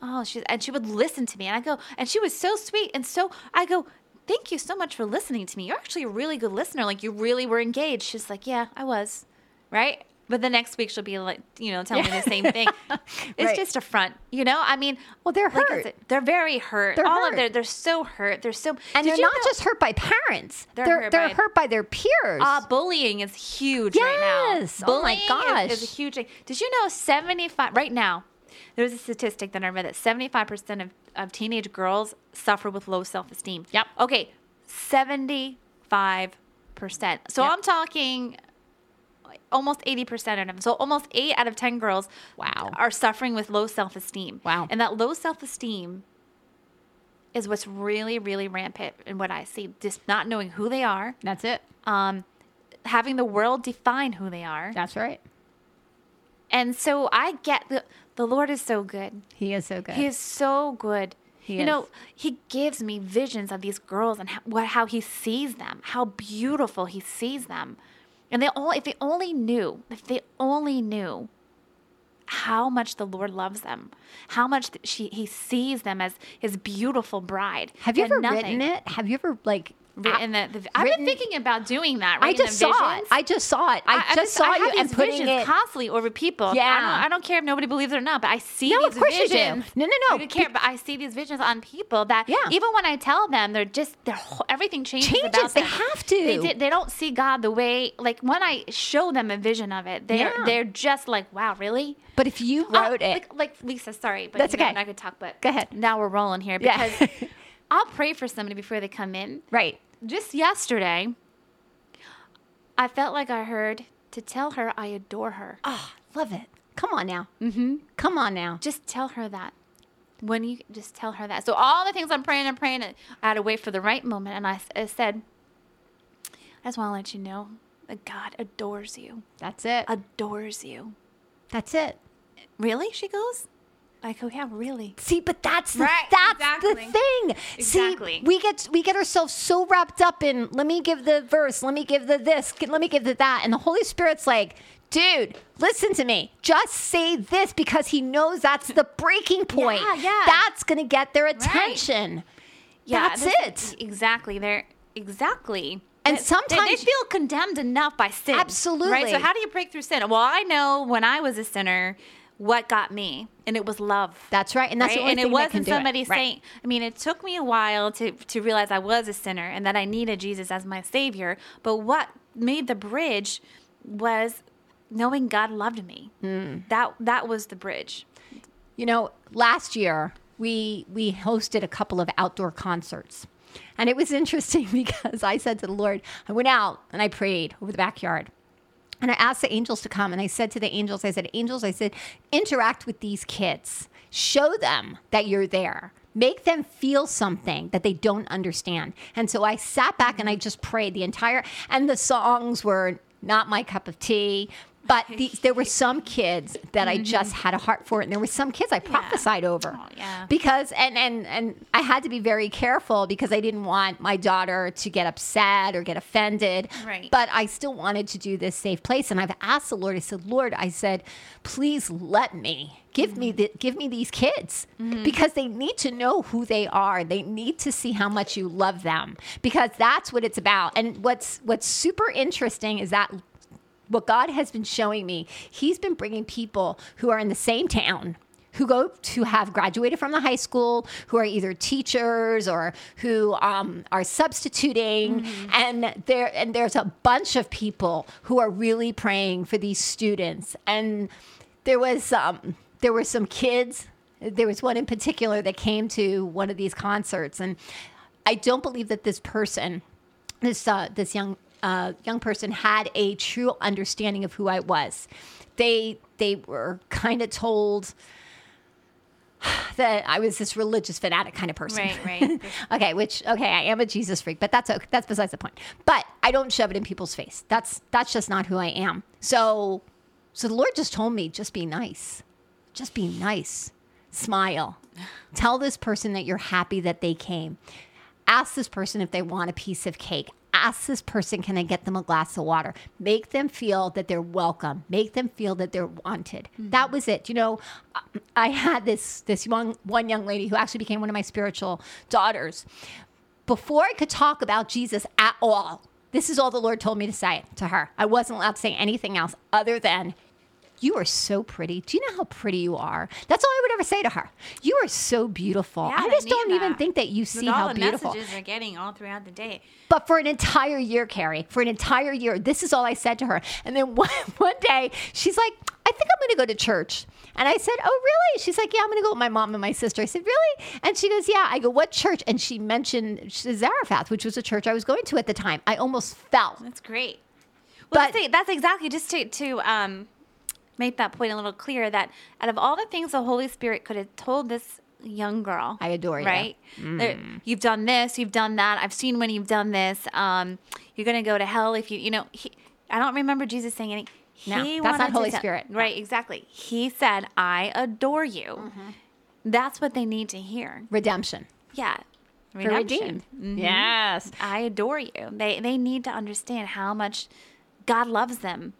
Oh, she's and she would listen to me. And I go, and she was so sweet. And so I go, Thank you so much for listening to me. You're actually a really good listener. Like you really were engaged. She's like, Yeah, I was. Right? But the next week she'll be like, you know, telling yeah. me the same thing. <laughs> It's right. just a front, you know. I mean, well, they're hurt. Like they're very hurt. They're All hurt. of their, they're so hurt. They're so, and they're not know, just hurt by parents. They're they're hurt, they're by, hurt by their peers. Uh, bullying is huge yes. right now. Yes. Oh my gosh, is, is, a huge. Did you know seventy five right now? There's a statistic that I read that seventy five percent of of teenage girls suffer with low self esteem. Yep. Okay, seventy five percent. So yep. I'm talking almost 80% of them. So almost 8 out of 10 girls wow. are suffering with low self-esteem. Wow. And that low self-esteem is what's really really rampant in what I see. Just not knowing who they are. That's it. Um having the world define who they are. That's right. And so I get the the Lord is so good. He is so good. He is so good. He you is. know, he gives me visions of these girls and how, how he sees them, how beautiful he sees them. And they all, if they only knew, if they only knew how much the Lord loves them, how much she, he sees them as his beautiful bride. Have you ever nothing. written it? Have you ever like written the, the I've been thinking about doing that. I just saw it. I just saw it. I, I just saw I you and putting it constantly over people. Yeah, I don't, I don't, care if nobody believes it or not, but I see no, these of course visions. You do. No, no, no. I don't care, but I see these visions on people that yeah. even when I tell them, they're just they're everything changes. Changes. They have to. They, they don't see God the way like when I show them a vision of it, they're yeah. they're just like, wow, really. But if you wrote it, like, like, Lisa, sorry, but that's okay. Know, I could talk, but go ahead. Now we're rolling here because yeah. <laughs> I'll pray for somebody before they come in. Right just yesterday, I felt like I heard to tell her I adore her. Oh, love it. Come on now. Mm-hmm. Come on now. Just tell her that. When you just tell her that. So all the things I'm praying and praying, I had to wait for the right moment. And I, I said, I just want to let you know that God adores you. That's it. Adores you. That's it. Really? She goes. I go, oh, yeah, really. See, but that's the, right, that's exactly. the thing. Exactly. See, we get we get ourselves so wrapped up in let me give the verse, let me give the this, let me give the that, and the Holy Spirit's like, dude, listen to me. Just say this because He knows that's the breaking point. Yeah, yeah. That's gonna get their attention. Right. Yeah, that's it. Exactly. They're exactly. And sometimes they, they, feel condemned enough by sin. Absolutely. Right. So how do you break through sin? Well, I know when I was a sinner what got me, and it was love. That's right, and that's right? and it wasn't somebody it. saying. Right. I mean, it took me a while to to realize I was a sinner and that I needed Jesus as my savior. But what made the bridge was knowing God loved me. Mm. That that was the bridge. You know, last year we we hosted a couple of outdoor concerts. And it was <laughs> interesting because I said to the Lord, I went out and I prayed over the backyard. And I asked the angels to come. And I said to the angels, I said, Angels, I said, interact with these kids. Show them that you're there. Make them feel something that they don't understand. And so I sat back and I just prayed the entire, and the songs were not my cup of tea, but there were some kids that I just mm-hmm. had a heart for, and there were some kids I prophesied over. Oh, yeah. Because and and and I had to be very careful because I didn't want my daughter to get upset or get offended. Right. But I still wanted to do this safe place, and I've asked the Lord. I said, Lord, I said, please let me give mm-hmm. me the, give me these kids mm-hmm. because they need to know who they are. They need to see how much you love them because that's what it's about. And what's what's super interesting is that what God has been showing me, He's been bringing people who are in the same town who go to have graduated from the high school, who are either teachers or who um, are substituting, mm-hmm. and there and there's a bunch of people who are really praying for these students. And there was um, there were some kids. There was one in particular that came to one of these concerts, and I don't believe that this person, this uh, this young uh, young person had a true understanding of who I was. They they were kind of told that I was this religious fanatic kind of person. Right, right. <laughs> okay, which okay, I am a Jesus freak, but that's okay. That's besides the point. But I don't shove it in people's face. That's that's just not who I am. So so the Lord just told me just be nice. Just be nice. Smile. Tell this person that you're happy that they came. Ask this person if they want a piece of cake ask this person, can I get them a glass of water? Make them feel that they're welcome. Make them feel that they're wanted. Mm-hmm. That was it. You know, I had this this young one young lady who actually became one of my spiritual daughters. Before I could talk about Jesus at all, this is all the Lord told me to say to her. I wasn't allowed to say anything else other than you are so pretty. Do you know how pretty you are? That's all I would ever say to her. You are so beautiful. Yeah, I just don't that. even think that you see how beautiful. The messages they're getting all throughout the day. But for an entire year, Carrie, for an entire year, this is all I said to her. And then <laughs> one, one day, she's like, I think I'm going to go to church. And I said, Oh, really? She's like, Yeah, I'm going to go with my mom and my sister. I said, Really? And she goes, Yeah. I go, What church? And she mentioned Zarephath, which was a church I was going to at the time. I almost fell. That's great. Well, but that's, that's exactly just to, to um, make that point a little clear that out of all the things the Holy Spirit could have told this young girl, I adore you. Right? Mm. You've done this, you've done that. I've seen when you've done this. Um, you're going to go to hell if you, you know, he, I don't remember Jesus saying anything. No, he that's not Holy Spirit. Right, exactly. He said, I adore you. Mm-hmm. That's what they need to hear. Redemption. Yeah. Redemption. Mm-hmm. Yes. I adore you. They they need to understand how much God loves them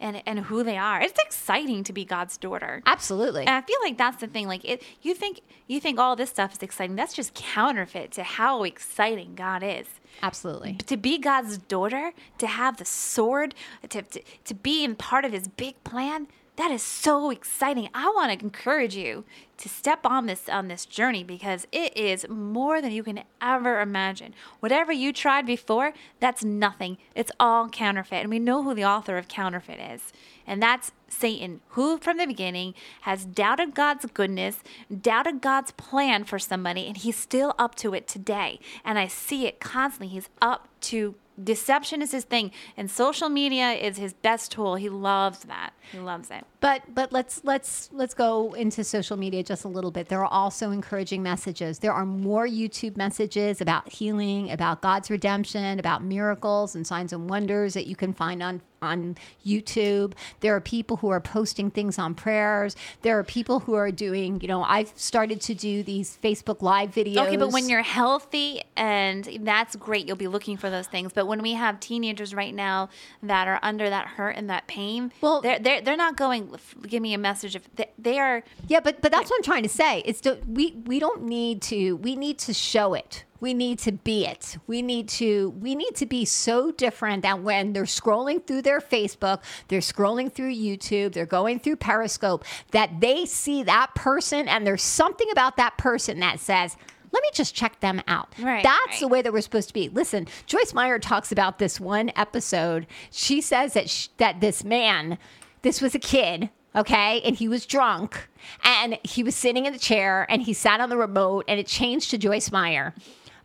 and and who they are. It's exciting to be God's daughter. Absolutely. And I feel like that's the thing. Like it, you think you think all this stuff is exciting. That's just counterfeit to how exciting God is. Absolutely. To be God's daughter, to have the sword, to to, to be in part of His big plan. That is so exciting. I want to encourage you to step on this on this journey because it is more than you can ever imagine. Whatever you tried before, that's nothing. It's all counterfeit. And we know who the author of counterfeit is. And that's Satan, who from the beginning has doubted God's goodness, doubted God's plan for somebody, and he's still up to it today. And I see it constantly. He's up to deception is his thing and social media is his best tool. He loves that. He loves it. But but let's let's let's go into social media just a little bit. There are also encouraging messages. There are more youtube messages about healing about god's redemption about miracles and signs and wonders that you can find on on YouTube. There are people who are posting things on prayers. There are people who are doing, you know, I've started to do these Facebook Live videos. Okay, but when you're healthy, and that's great, you'll be looking for those things. But when we have teenagers right now that are under that hurt and that pain, well, they're they're, they're not going. Give me a message if they, they are. Yeah, but but that's what I'm trying to say. It's to, we we don't need to. We need to show it we need to be it. We need to we need to be so different that when they're scrolling through their Facebook, they're scrolling through YouTube, they're going through Periscope, that they see that person and there's something about that person that says, let me just check them out. Right, That's right. the way that we're supposed to be. Listen, Joyce Meyer talks about this one episode. She says that sh- that this man, this was a kid, okay, and he was drunk, and he was sitting in the chair, and he sat on the remote, and it changed to Joyce Meyer.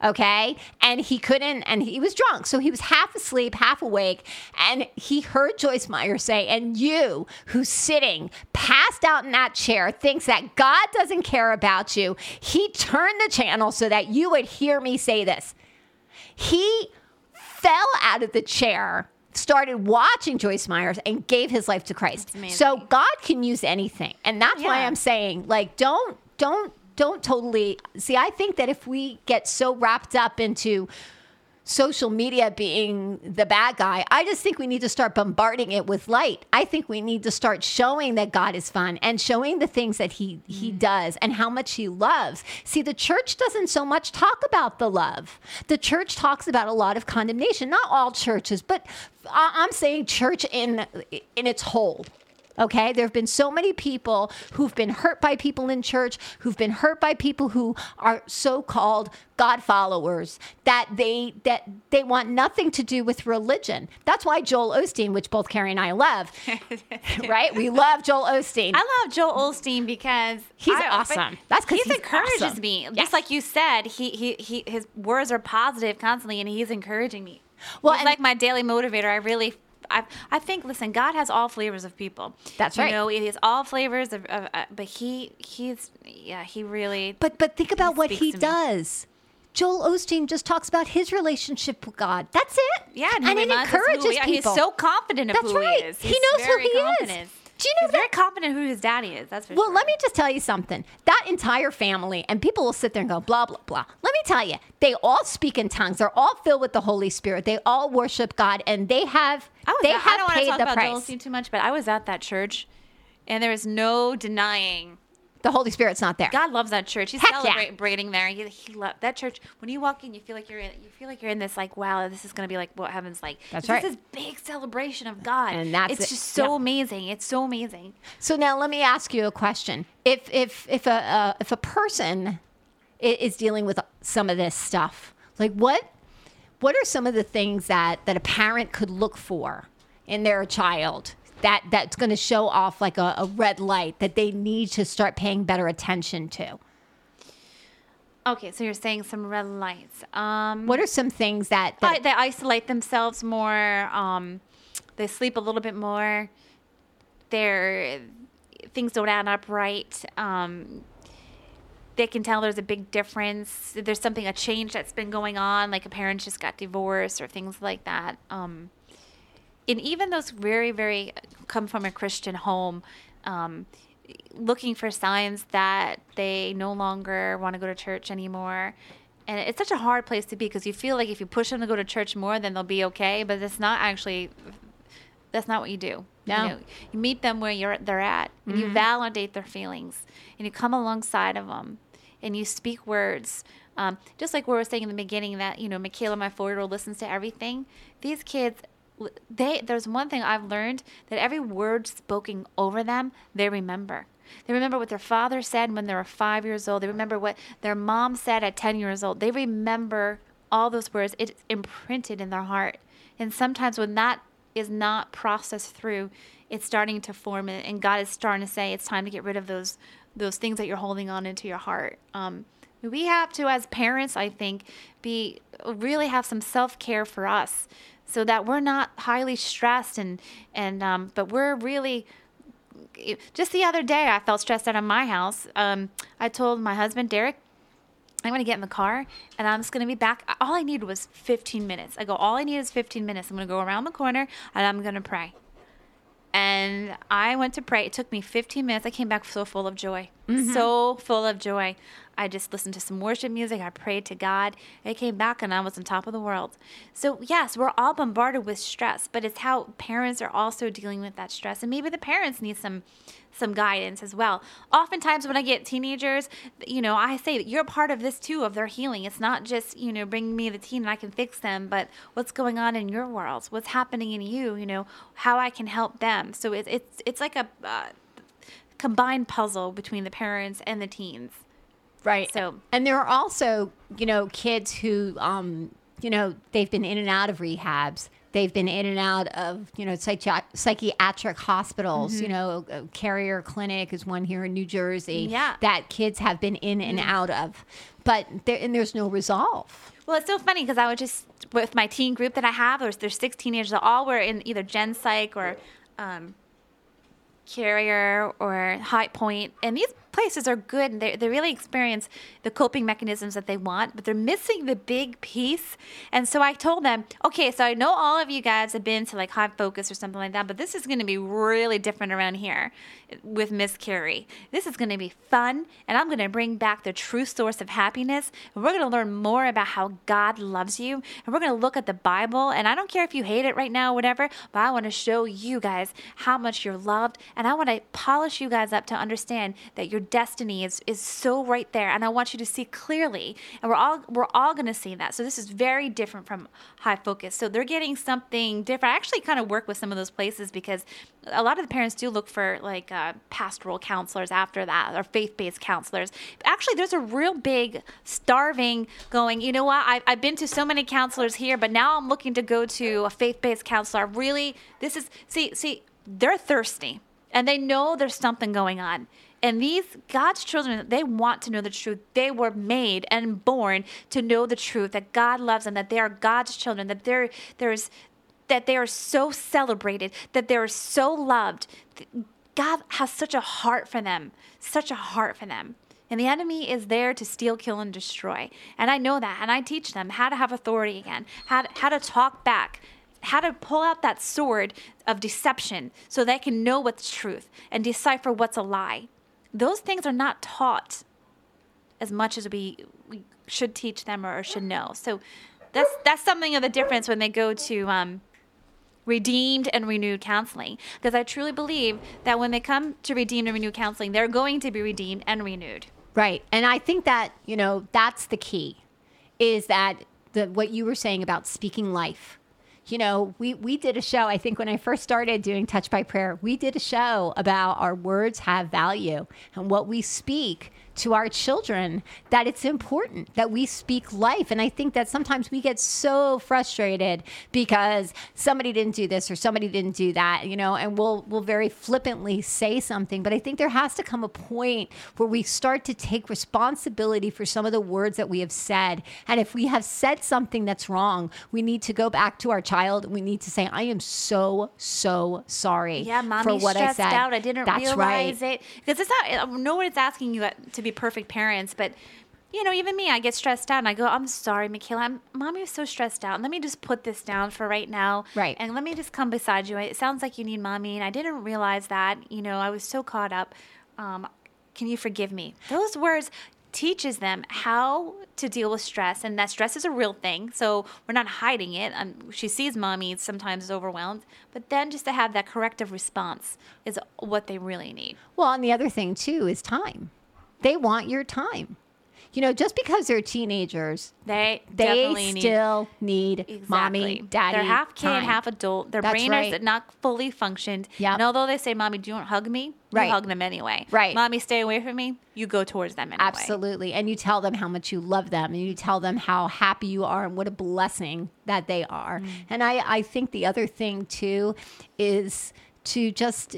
Okay. And he couldn't, and he was drunk. So he was half asleep, half awake. And he heard Joyce Meyer say, And you who's sitting passed out in that chair thinks that God doesn't care about you. He turned the channel so that you would hear me say this. He fell out of the chair, started watching Joyce Myers, and gave his life to Christ. So God can use anything. And that's why I'm saying, like, don't, don't, don't totally see. I think that if we get so wrapped up into social media being the bad guy, I just think we need to start bombarding it with light. I think we need to start showing that God is fun and showing the things that he he mm. does and how much he loves. See, the church doesn't so much talk about the love. The church talks about a lot of condemnation. Not all churches, but I- I'm saying church in in its whole. Okay, there have been so many people who've been hurt by people in church, who've been hurt by people who are so-called God followers that they that they want nothing to do with religion. That's why Joel Osteen, which both Carrie and I love, <laughs> right? We love Joel Osteen. I love Joel Osteen because He's I- awesome. That's 'cause he encourages awesome. me. Yes. Just like you said, he, he he his words are positive constantly, and he's encouraging me. Well, he's like my daily motivator. I really. I, I think listen God has all flavors of people. That's you right. know, it is all flavors of, of uh, but he he's yeah he really But but think about what he to me. does. Joel Osteen just talks about his relationship with God. That's it. yeah and, he it encourages people. He's so confident of That's who right. he is. He He's knows who he is. Do you know He's very confident who his daddy is. That's for Well, sure. let me just tell you something. That entire family, and people will sit there and go, blah, blah, blah. Let me tell you, they all speak in tongues. They're all filled with the Holy Spirit. They all worship God, and they have they at- have I don't want to paid talk the about price. Joel too much, but I was at that church, and there was no denying The Holy Spirit's not there. God loves that church. He's Heck yeah. celebrating there. He, he lo- that church. When you walk in, you feel like you're in. You feel like you're in this like, wow, this is gonna be like what heaven's like. That's It's right. This big celebration of God, And that's it's it. just so Yeah. amazing. It's so amazing. So now let me ask you a question. If if if a uh, if a person is dealing with some of this stuff, like what what are some of the things that that a parent could look for in their child that that's going to show off like a, a red light that they need to start paying better attention to? Okay, so you're saying some red lights. Um, What are some things that, that I- they isolate themselves more. Um, they sleep a little bit more. Their things don't add up right. Um, they can tell there's a big difference. There's something, a change that's been going on, like a parent just got divorced or things like that. Um, and even those very, very come from a Christian home, um, looking for signs that they no longer want to go to church anymore. And it's such a hard place to be because you feel like if you push them to go to church more, then they'll be okay. But it's not actually. That's not what you do. No. Mm-hmm. You, know, you meet them where you're they're at, and you validate their feelings, and you come alongside of them, and you speak words. Um, just like we were saying in the beginning, that you know, Michaela, my four-year-old, listens to everything. These kids, they there's one thing I've learned that every word spoken over them, they remember. They remember what their father said when they were five years old. They remember what their mom said at ten years old. They remember all those words. It's imprinted in their heart. And sometimes when that is not processed through, it's starting to form and God is starting to say it's time to get rid of those those things that you're holding on into your heart. Um, we have to, as parents, I think, be really have some self care for us, so that we're not highly stressed and and um, but we're really just the other day I felt stressed out in my house. Um, I told my husband Derek, I'm gonna get in the car and I'm just gonna be back. All I needed was 15 minutes. I go, all I need is 15 minutes. I'm gonna go around the corner and I'm gonna pray. And I went to pray. It took me 15 minutes. I came back so full of joy, so full of joy. I just listened to some worship music. I prayed to God. I came back and I was on top of the world. So, yes, we're all bombarded with stress, but it's how parents are also dealing with that stress. And maybe the parents need some some guidance as well. Oftentimes, when I get teenagers, you know, I say you're part of this too of their healing. It's not just you know bringing me the teen and I can fix them, but what's going on in your world, what's happening in you, you know, how I can help them. So it's it's it's like a uh, combined puzzle between the parents and the teens. Right. So and there are also you know kids who um you know they've been in and out of rehabs They've been in and out of, you know, psychi- psychiatric hospitals. Mm-hmm. You know, Carrier Clinic is one here in New Jersey. Yeah. That kids have been in and mm-hmm. out of. But there, and there's no resolve. Well, it's so funny because I was just with my teen group that I have. There's there's six teenagers. All were in either Gen Psych or um, Carrier or High Point, and these places are good and they, they really experience the coping mechanisms that they want, but they're missing the big piece. And so I told them, okay, so I know all of you guys have been to like High Focus or something like that, but this is going to be really different around here with Miss Carrie. This is going to be fun, and I'm going to bring back the true source of happiness. And we're going to learn more about how God loves you, and we're going to look at the Bible. And I don't care if you hate it right now, whatever, but I want to show you guys how much you're loved, and I want to polish you guys up to understand that you're destiny is is so right there and I want you to see clearly and we're all we're all going to see that. So this is very different from high focus. So they're getting something different. I actually kind of work with some of those places because a lot of the parents do look for like uh, pastoral counselors after that or faith-based counselors. Actually, there's a real big starving going, you know what? I, I've been to so many counselors here, but now I'm looking to go to a faith-based counselor. Really, this is, see, see, they're thirsty and they know there's something going on. And these God's children, they want to know the truth. They were made and born to know the truth that God loves them, that they are God's children, that there there's that they are so celebrated, that they are so loved. God has such a heart for them, such a heart for them. And the enemy is there to steal, kill, and destroy. And I know that. And I teach them how to have authority again, how to, how to talk back, how to pull out that sword of deception so they can know what's truth and decipher what's a lie those things are not taught as much as we, we should teach them or, should know. So that's that's something of the difference when they go to um, redeemed and renewed counseling. Because I truly believe that when they come to redeemed and renewed counseling, they're going to be redeemed and renewed. Right, and I think that you know that's the key, is that the what you were saying about speaking life you know, we, we did a show, I think when I first started doing Touch by Prayer, we did a show about our words have value and what we speak to our children that it's important that we speak life. And I think that sometimes we get so frustrated because somebody didn't do this or somebody didn't do that, you know, and we'll we'll very flippantly say something. But I think there has to come a point where we start to take responsibility for some of the words that we have said. And if we have said something that's wrong, we need to go back to our child. We need to say, I am so, so sorry yeah, for what I said. Out. I didn't that's realize right. it. Because it's not uh, no one is asking you uh, to be perfect parents, but you know, even me, I get stressed out and I go, I'm sorry, Michaela. I'm, mommy was so stressed out. Let me just put this down for right now. Right. And let me just come beside you. It sounds like you need mommy. And I didn't realize that. You know, I was so caught up. Um, can you forgive me? Those words teaches them how to deal with stress. And that stress is a real thing. So we're not hiding it. Um, she sees mommy sometimes is overwhelmed. But then just to have that corrective response is what they really need. Well, and the other thing, too, is time they want your time. You know, just because they're teenagers, they they still need, need exactly. mommy, daddy. They're half kid, time. half adult. Their That's brain right. is not fully functioned. Yeah. And although they say, "Mommy, do you want to hug me?" Right. You hug them anyway. Right. Mommy, stay away from me. You go towards them anyway. Absolutely. And you tell them how much you love them, and you tell them how happy you are, and what a blessing that they are. Mm. And I, I think the other thing too is to just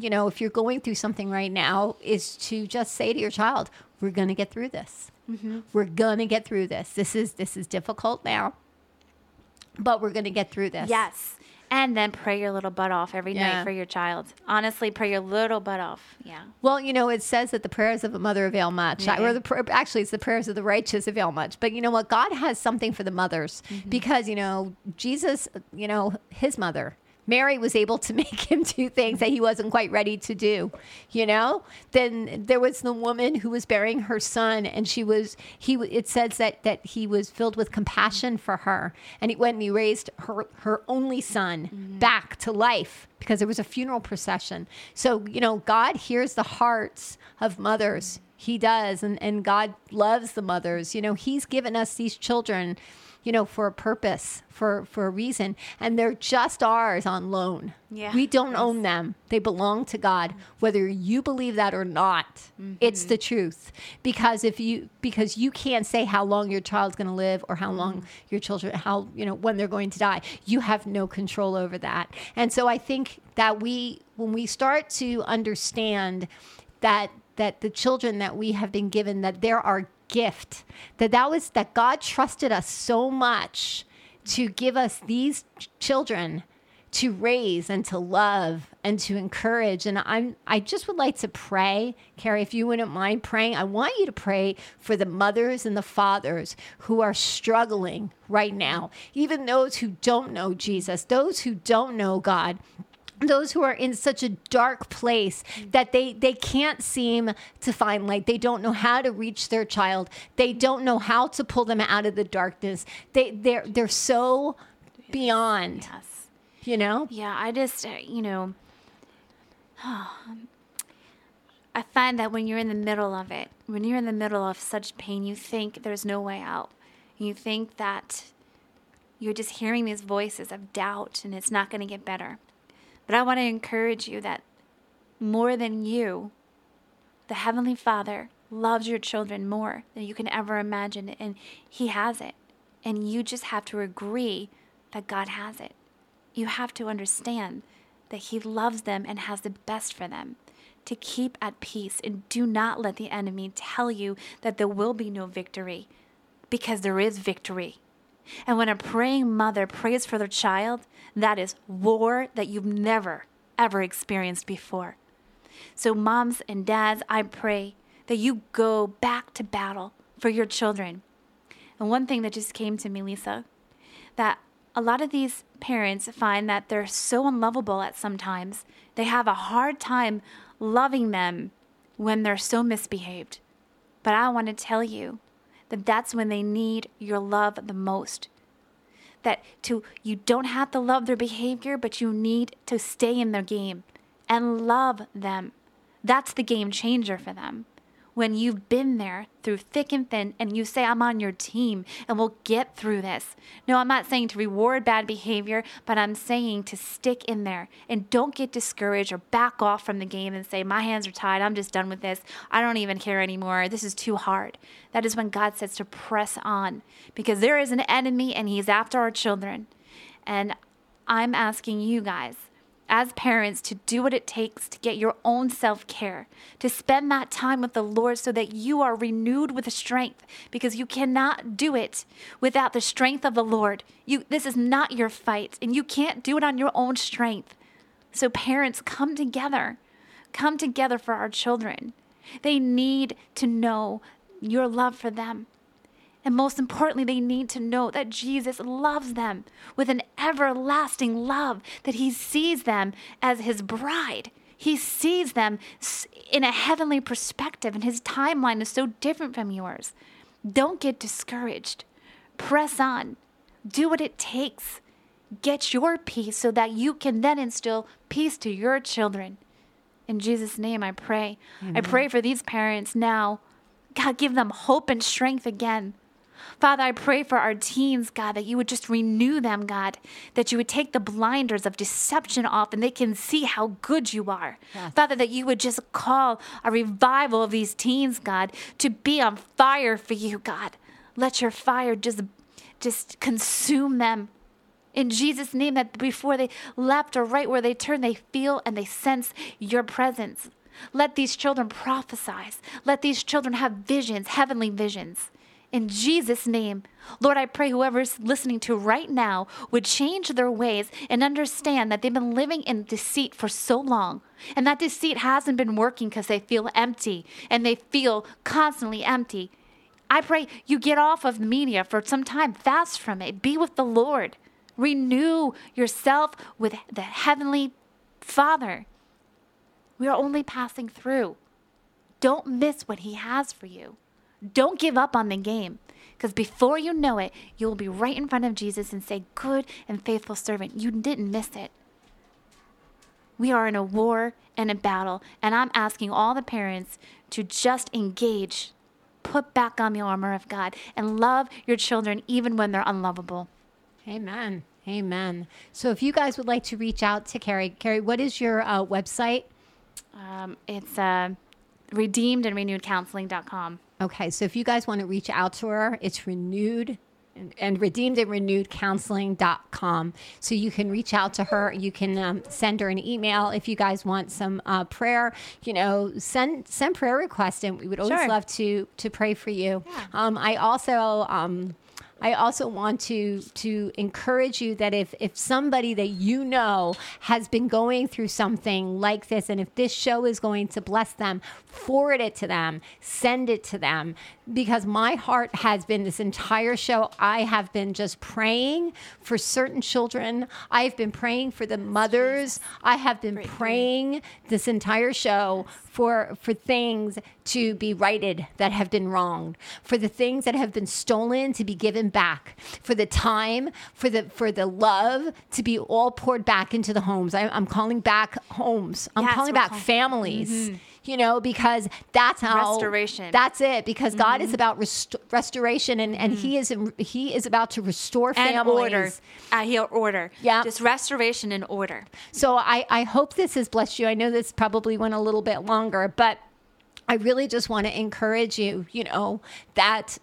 you know, if you're going through something right now, is to just say to your child, "We're going to get through this. Mm-hmm. We're going to get through this. This is this is difficult now, but we're going to get through this." Yes. And then pray your little butt off every yeah. night for your child. Honestly, pray your little butt off. Yeah. Well, you know, it says that the prayers of a mother avail much. Yeah. Or the actually, it's the prayers of the righteous avail much. But you know what? God has something for the mothers mm-hmm. because you know Jesus, you know, his mother Mary was able to <laughs> make him do things that he wasn't quite ready to do, you know? Then there was the woman who was bearing her son and she was he it says that that he was filled with compassion for her and he went and he raised her her only son mm-hmm. back to life because there was a funeral procession. So, you know, God hears the hearts of mothers. He does and and God loves the mothers. You know, he's given us these children you know, for a purpose, for for a reason, and they're just ours on loan. Yeah, we don't yes. own them; they belong to God, whether you believe that or not. Mm-hmm. It's the truth. Because if you because you can't say how long your child's going to live or how long mm-hmm. your children how you know when they're going to die. You have no control over that. And so I think that we when we start to understand that that the children that we have been given that there are gift that that was that God trusted us so much to give us these children to raise and to love and to encourage. And I'm I just would like to pray Carrie if you wouldn't mind praying. I want you to pray for the mothers and the fathers who are struggling right now. Even those who don't know Jesus those who don't know God those who are in such a dark place that they they can't seem to find light. They don't know how to reach their child. They don't know how to pull them out of the darkness. They they're they're so beyond yes. you know? Yeah i just uh, you know <sighs> i find that when you're in the middle of it when you're in the middle of such pain you think there's no way out. You think that you're just hearing these voices of doubt and it's not going to get better but I want to encourage you that more than you, the Heavenly Father loves your children more than you can ever imagine, and He has it. And you just have to agree that God has it. You have to understand that He loves them and has the best for them. To keep at peace and do not let the enemy tell you that there will be no victory because there is victory. And when a praying mother prays for their child, that is war that you've never, ever experienced before. So, moms and dads, I pray that you go back to battle for your children. And one thing that just came to me, Lisa, that a lot of these parents find that they're so unlovable at sometimes. They have a hard time loving them when they're so misbehaved. But I want to tell you that that's when they need your love the most. That to you don't have to love their behavior, but you need to stay in their game and love them. That's the game changer for them when you've been there through thick and thin and you say, I'm on your team and we'll get through this. No, I'm not saying to reward bad behavior, but I'm saying to stick in there and don't get discouraged or back off from the game and say, My hands are tied. I'm just done with this. I don't even care anymore. This is too hard. That is when God says to press on because there is an enemy and he's after our children. And I'm asking you guys as parents to do what it takes to get your own self care, to spend that time with the Lord so that you are renewed with strength because you cannot do it without the strength of the Lord. You, this is not your fight, and you can't do it on your own strength. So, parents, come together. Come together for our children. They need to know your love for them. And most importantly, they need to know that Jesus loves them with an everlasting love, that he sees them as his bride. He sees them in a heavenly perspective, and his timeline is so different from yours. Don't get discouraged. Press on. Do what it takes. Get your peace so that you can then instill peace to your children. In Jesus' name, I pray. I pray for these parents now. God, give them hope and strength again. Father, I pray for our teens, God, that you would just renew them, God, that you would take the blinders of deception off and they can see how good you are. Yes. Father, that you would just call a revival of these teens, God, to be on fire for you, God. Let your fire just just consume them. In Jesus' name, that before they left or right where they turn, they feel and they sense your presence. Let these children prophesy. Let these children have visions, heavenly visions in Jesus' name. Lord, I pray whoever's listening to right now would change their ways and understand that they've been living in deceit for so long. And that deceit hasn't been working because they feel empty and they feel constantly empty. I pray you get off of media for some time, fast from it, be with the Lord. Renew yourself with the Heavenly Father. We are only passing through. Don't miss what He has for you. Don't give up on the game. Because before you know it, you will be right in front of Jesus and say, Good and faithful servant, you didn't miss it. We are in a war and a battle, and I'm asking all the parents to just engage, put back on the armor of God, and love your children even when they're unlovable. Amen. Amen. So if you guys would like to reach out to Carrie, Carrie, what is your uh, website? Um, it's uh, redeemed and renewed counseling.com. Okay, so if you guys want to reach out to her, it's renewed and, and redeemed and renewed counseling.com. So you can reach out to her. You can um, send her an email if you guys want some uh, prayer. You know, send send prayer requests, and we would always sure. love to to pray for you. Yeah. Um, I also. Um, I also want to to encourage you that if if somebody that you know has been going through something like this, and if this show is going to bless them, forward it to them, send it to them, because my heart has been this entire show. I have been just praying for certain children. I've been praying for the mothers. I have been praying this entire show for for things to be righted that have been wronged, for the things that have been stolen to be given back, for the time, for the for the love to be all poured back into the homes. I, am calling back homes. I'm yes, calling back calling. families. Mm-hmm you know, because that's how restoration. That's it. Because mm-hmm. God is mm-hmm. about rest- restoration, and, and mm-hmm. He is He is about to restore families. And order. Uh, he'll order. Yeah, just restoration and order. So I I hope this has blessed you. I know this probably went a little bit longer, but. I really just want to encourage you, you know, that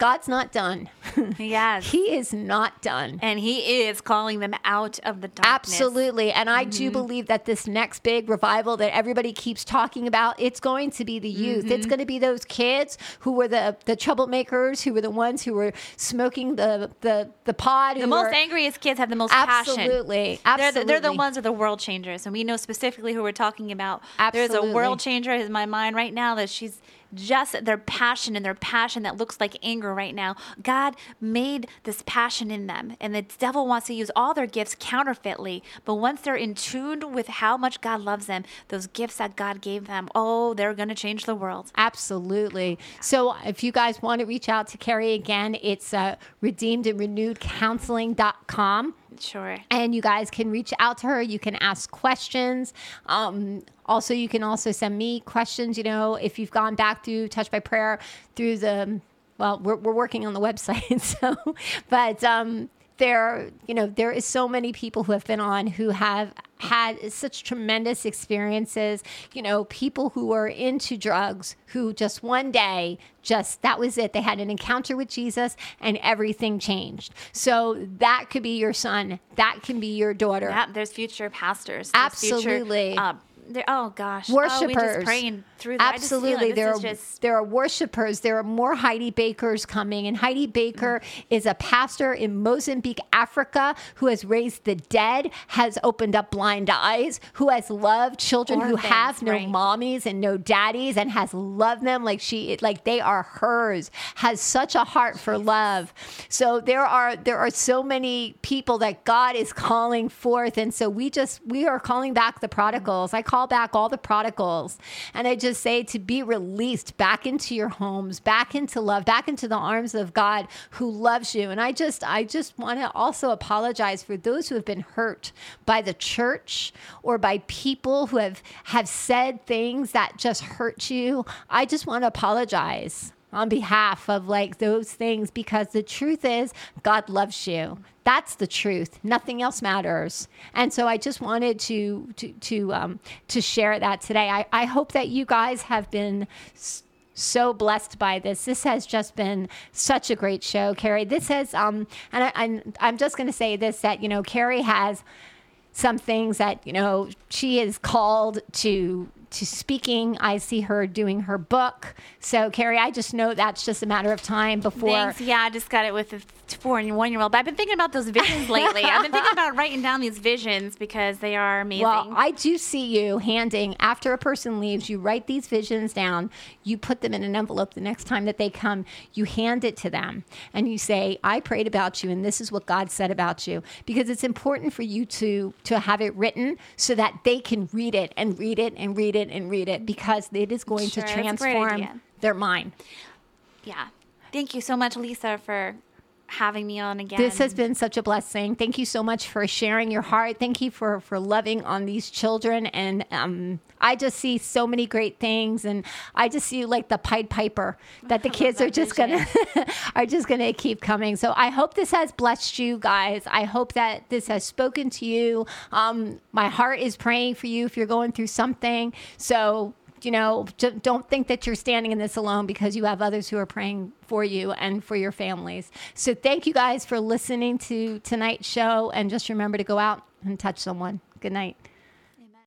God's not done. <laughs> Yes. he is not done. And he is calling them out of the darkness. Absolutely. And I mm-hmm. do believe that this next big revival that everybody keeps talking about, it's going to be the youth. Mm-hmm. It's going to be those kids who were the the troublemakers, who were the ones who were smoking the the the pod. The most were, angriest kids have the most absolutely, passion. Absolutely. Absolutely. They're the, they're the ones are the world changers. And we know specifically who we're talking about. Absolutely. There's a world changer in my mind right now that she's just their passion and their passion that looks like anger right now. God made this passion in them, and the devil wants to use all their gifts counterfeitly. But once they're in tune with how much God loves them, those gifts that God gave them, oh, they're going to change the world. Absolutely. So if you guys want to reach out to Carrie again, it's uh, redeemed and renewed counseling.com. Sure. And you guys can reach out to her. You can ask questions. Um, also, you can also send me questions. You know, if you've gone back through Touch by Prayer through the, well, we're, we're working on the <laughs> website. So, but um, there, you know, there is so many people who have been on who have had such tremendous experiences. You know, people who were into drugs who just one day, just that was it. They had an encounter with Jesus and everything changed. So that could be your son. That can be your daughter. Yeah, there's future pastors. There's Absolutely. Future, uh, oh gosh, worshipers. Oh, praying through that. Absolutely, there are just... there are worshipers. There are more Heidi Bakers coming, and Heidi Baker mm. is a pastor in Mozambique, Africa, who has raised the dead, has opened up blind eyes, who has loved children Orphans, who have no right. mommies and no daddies, and has loved them like she like they are hers. Has such a heart for love. So there are there are so many people that God is calling forth, and so we just we are calling back the prodigals. I call back all the prodigals, and I just just say to be released back into your homes, back into love, back into the arms of God who loves you. And I just, I just want to also apologize for those who have been hurt by the church or by people who have, have said things that just hurt you. I just want to apologize on behalf of like those things because the truth is God loves you. That's the truth. Nothing else matters. And so I just wanted to to to um, to share that today. I, I hope that you guys have been. so blessed by this. This has just been such a great show, Carrie. This has, um, and I, I'm, I'm just going to say this that, you know, Carrie has some things that, you know, she is called to to speaking. I see her doing her book. So, Carrie, I just know that's just a matter of time before. Thanks. Yeah, I just got it with a four and one year old. But I've been thinking about those visions <laughs> lately. I've been thinking about writing down these visions because they are amazing. Well, I do see you handing, after a person leaves, you write these visions down, you put them in an envelope the next time that they come, you hand it to them, and you say, I prayed about you, and this is what God said about you. Because it's important for you to, to have it written so that they can read it and read it and read it and read it because it is going sure, to transform their mind. Yeah. Thank you so much, Lisa, for having me on again. This has been such a blessing. Thank you so much for sharing your heart. Thank you for for loving on these children. And um, I just see so many great things, and I just see like the Pied Piper that the <laughs> kids that are just vision. gonna <laughs> are just gonna keep coming. So I hope this has blessed you guys. I hope that this has spoken to you. Um, my heart is praying for you if you're going through something. So you know, don't think that you're standing in this alone because you have others who are praying for you and for your families. So thank you guys for listening to tonight's show. And just remember to go out and touch someone. Good night.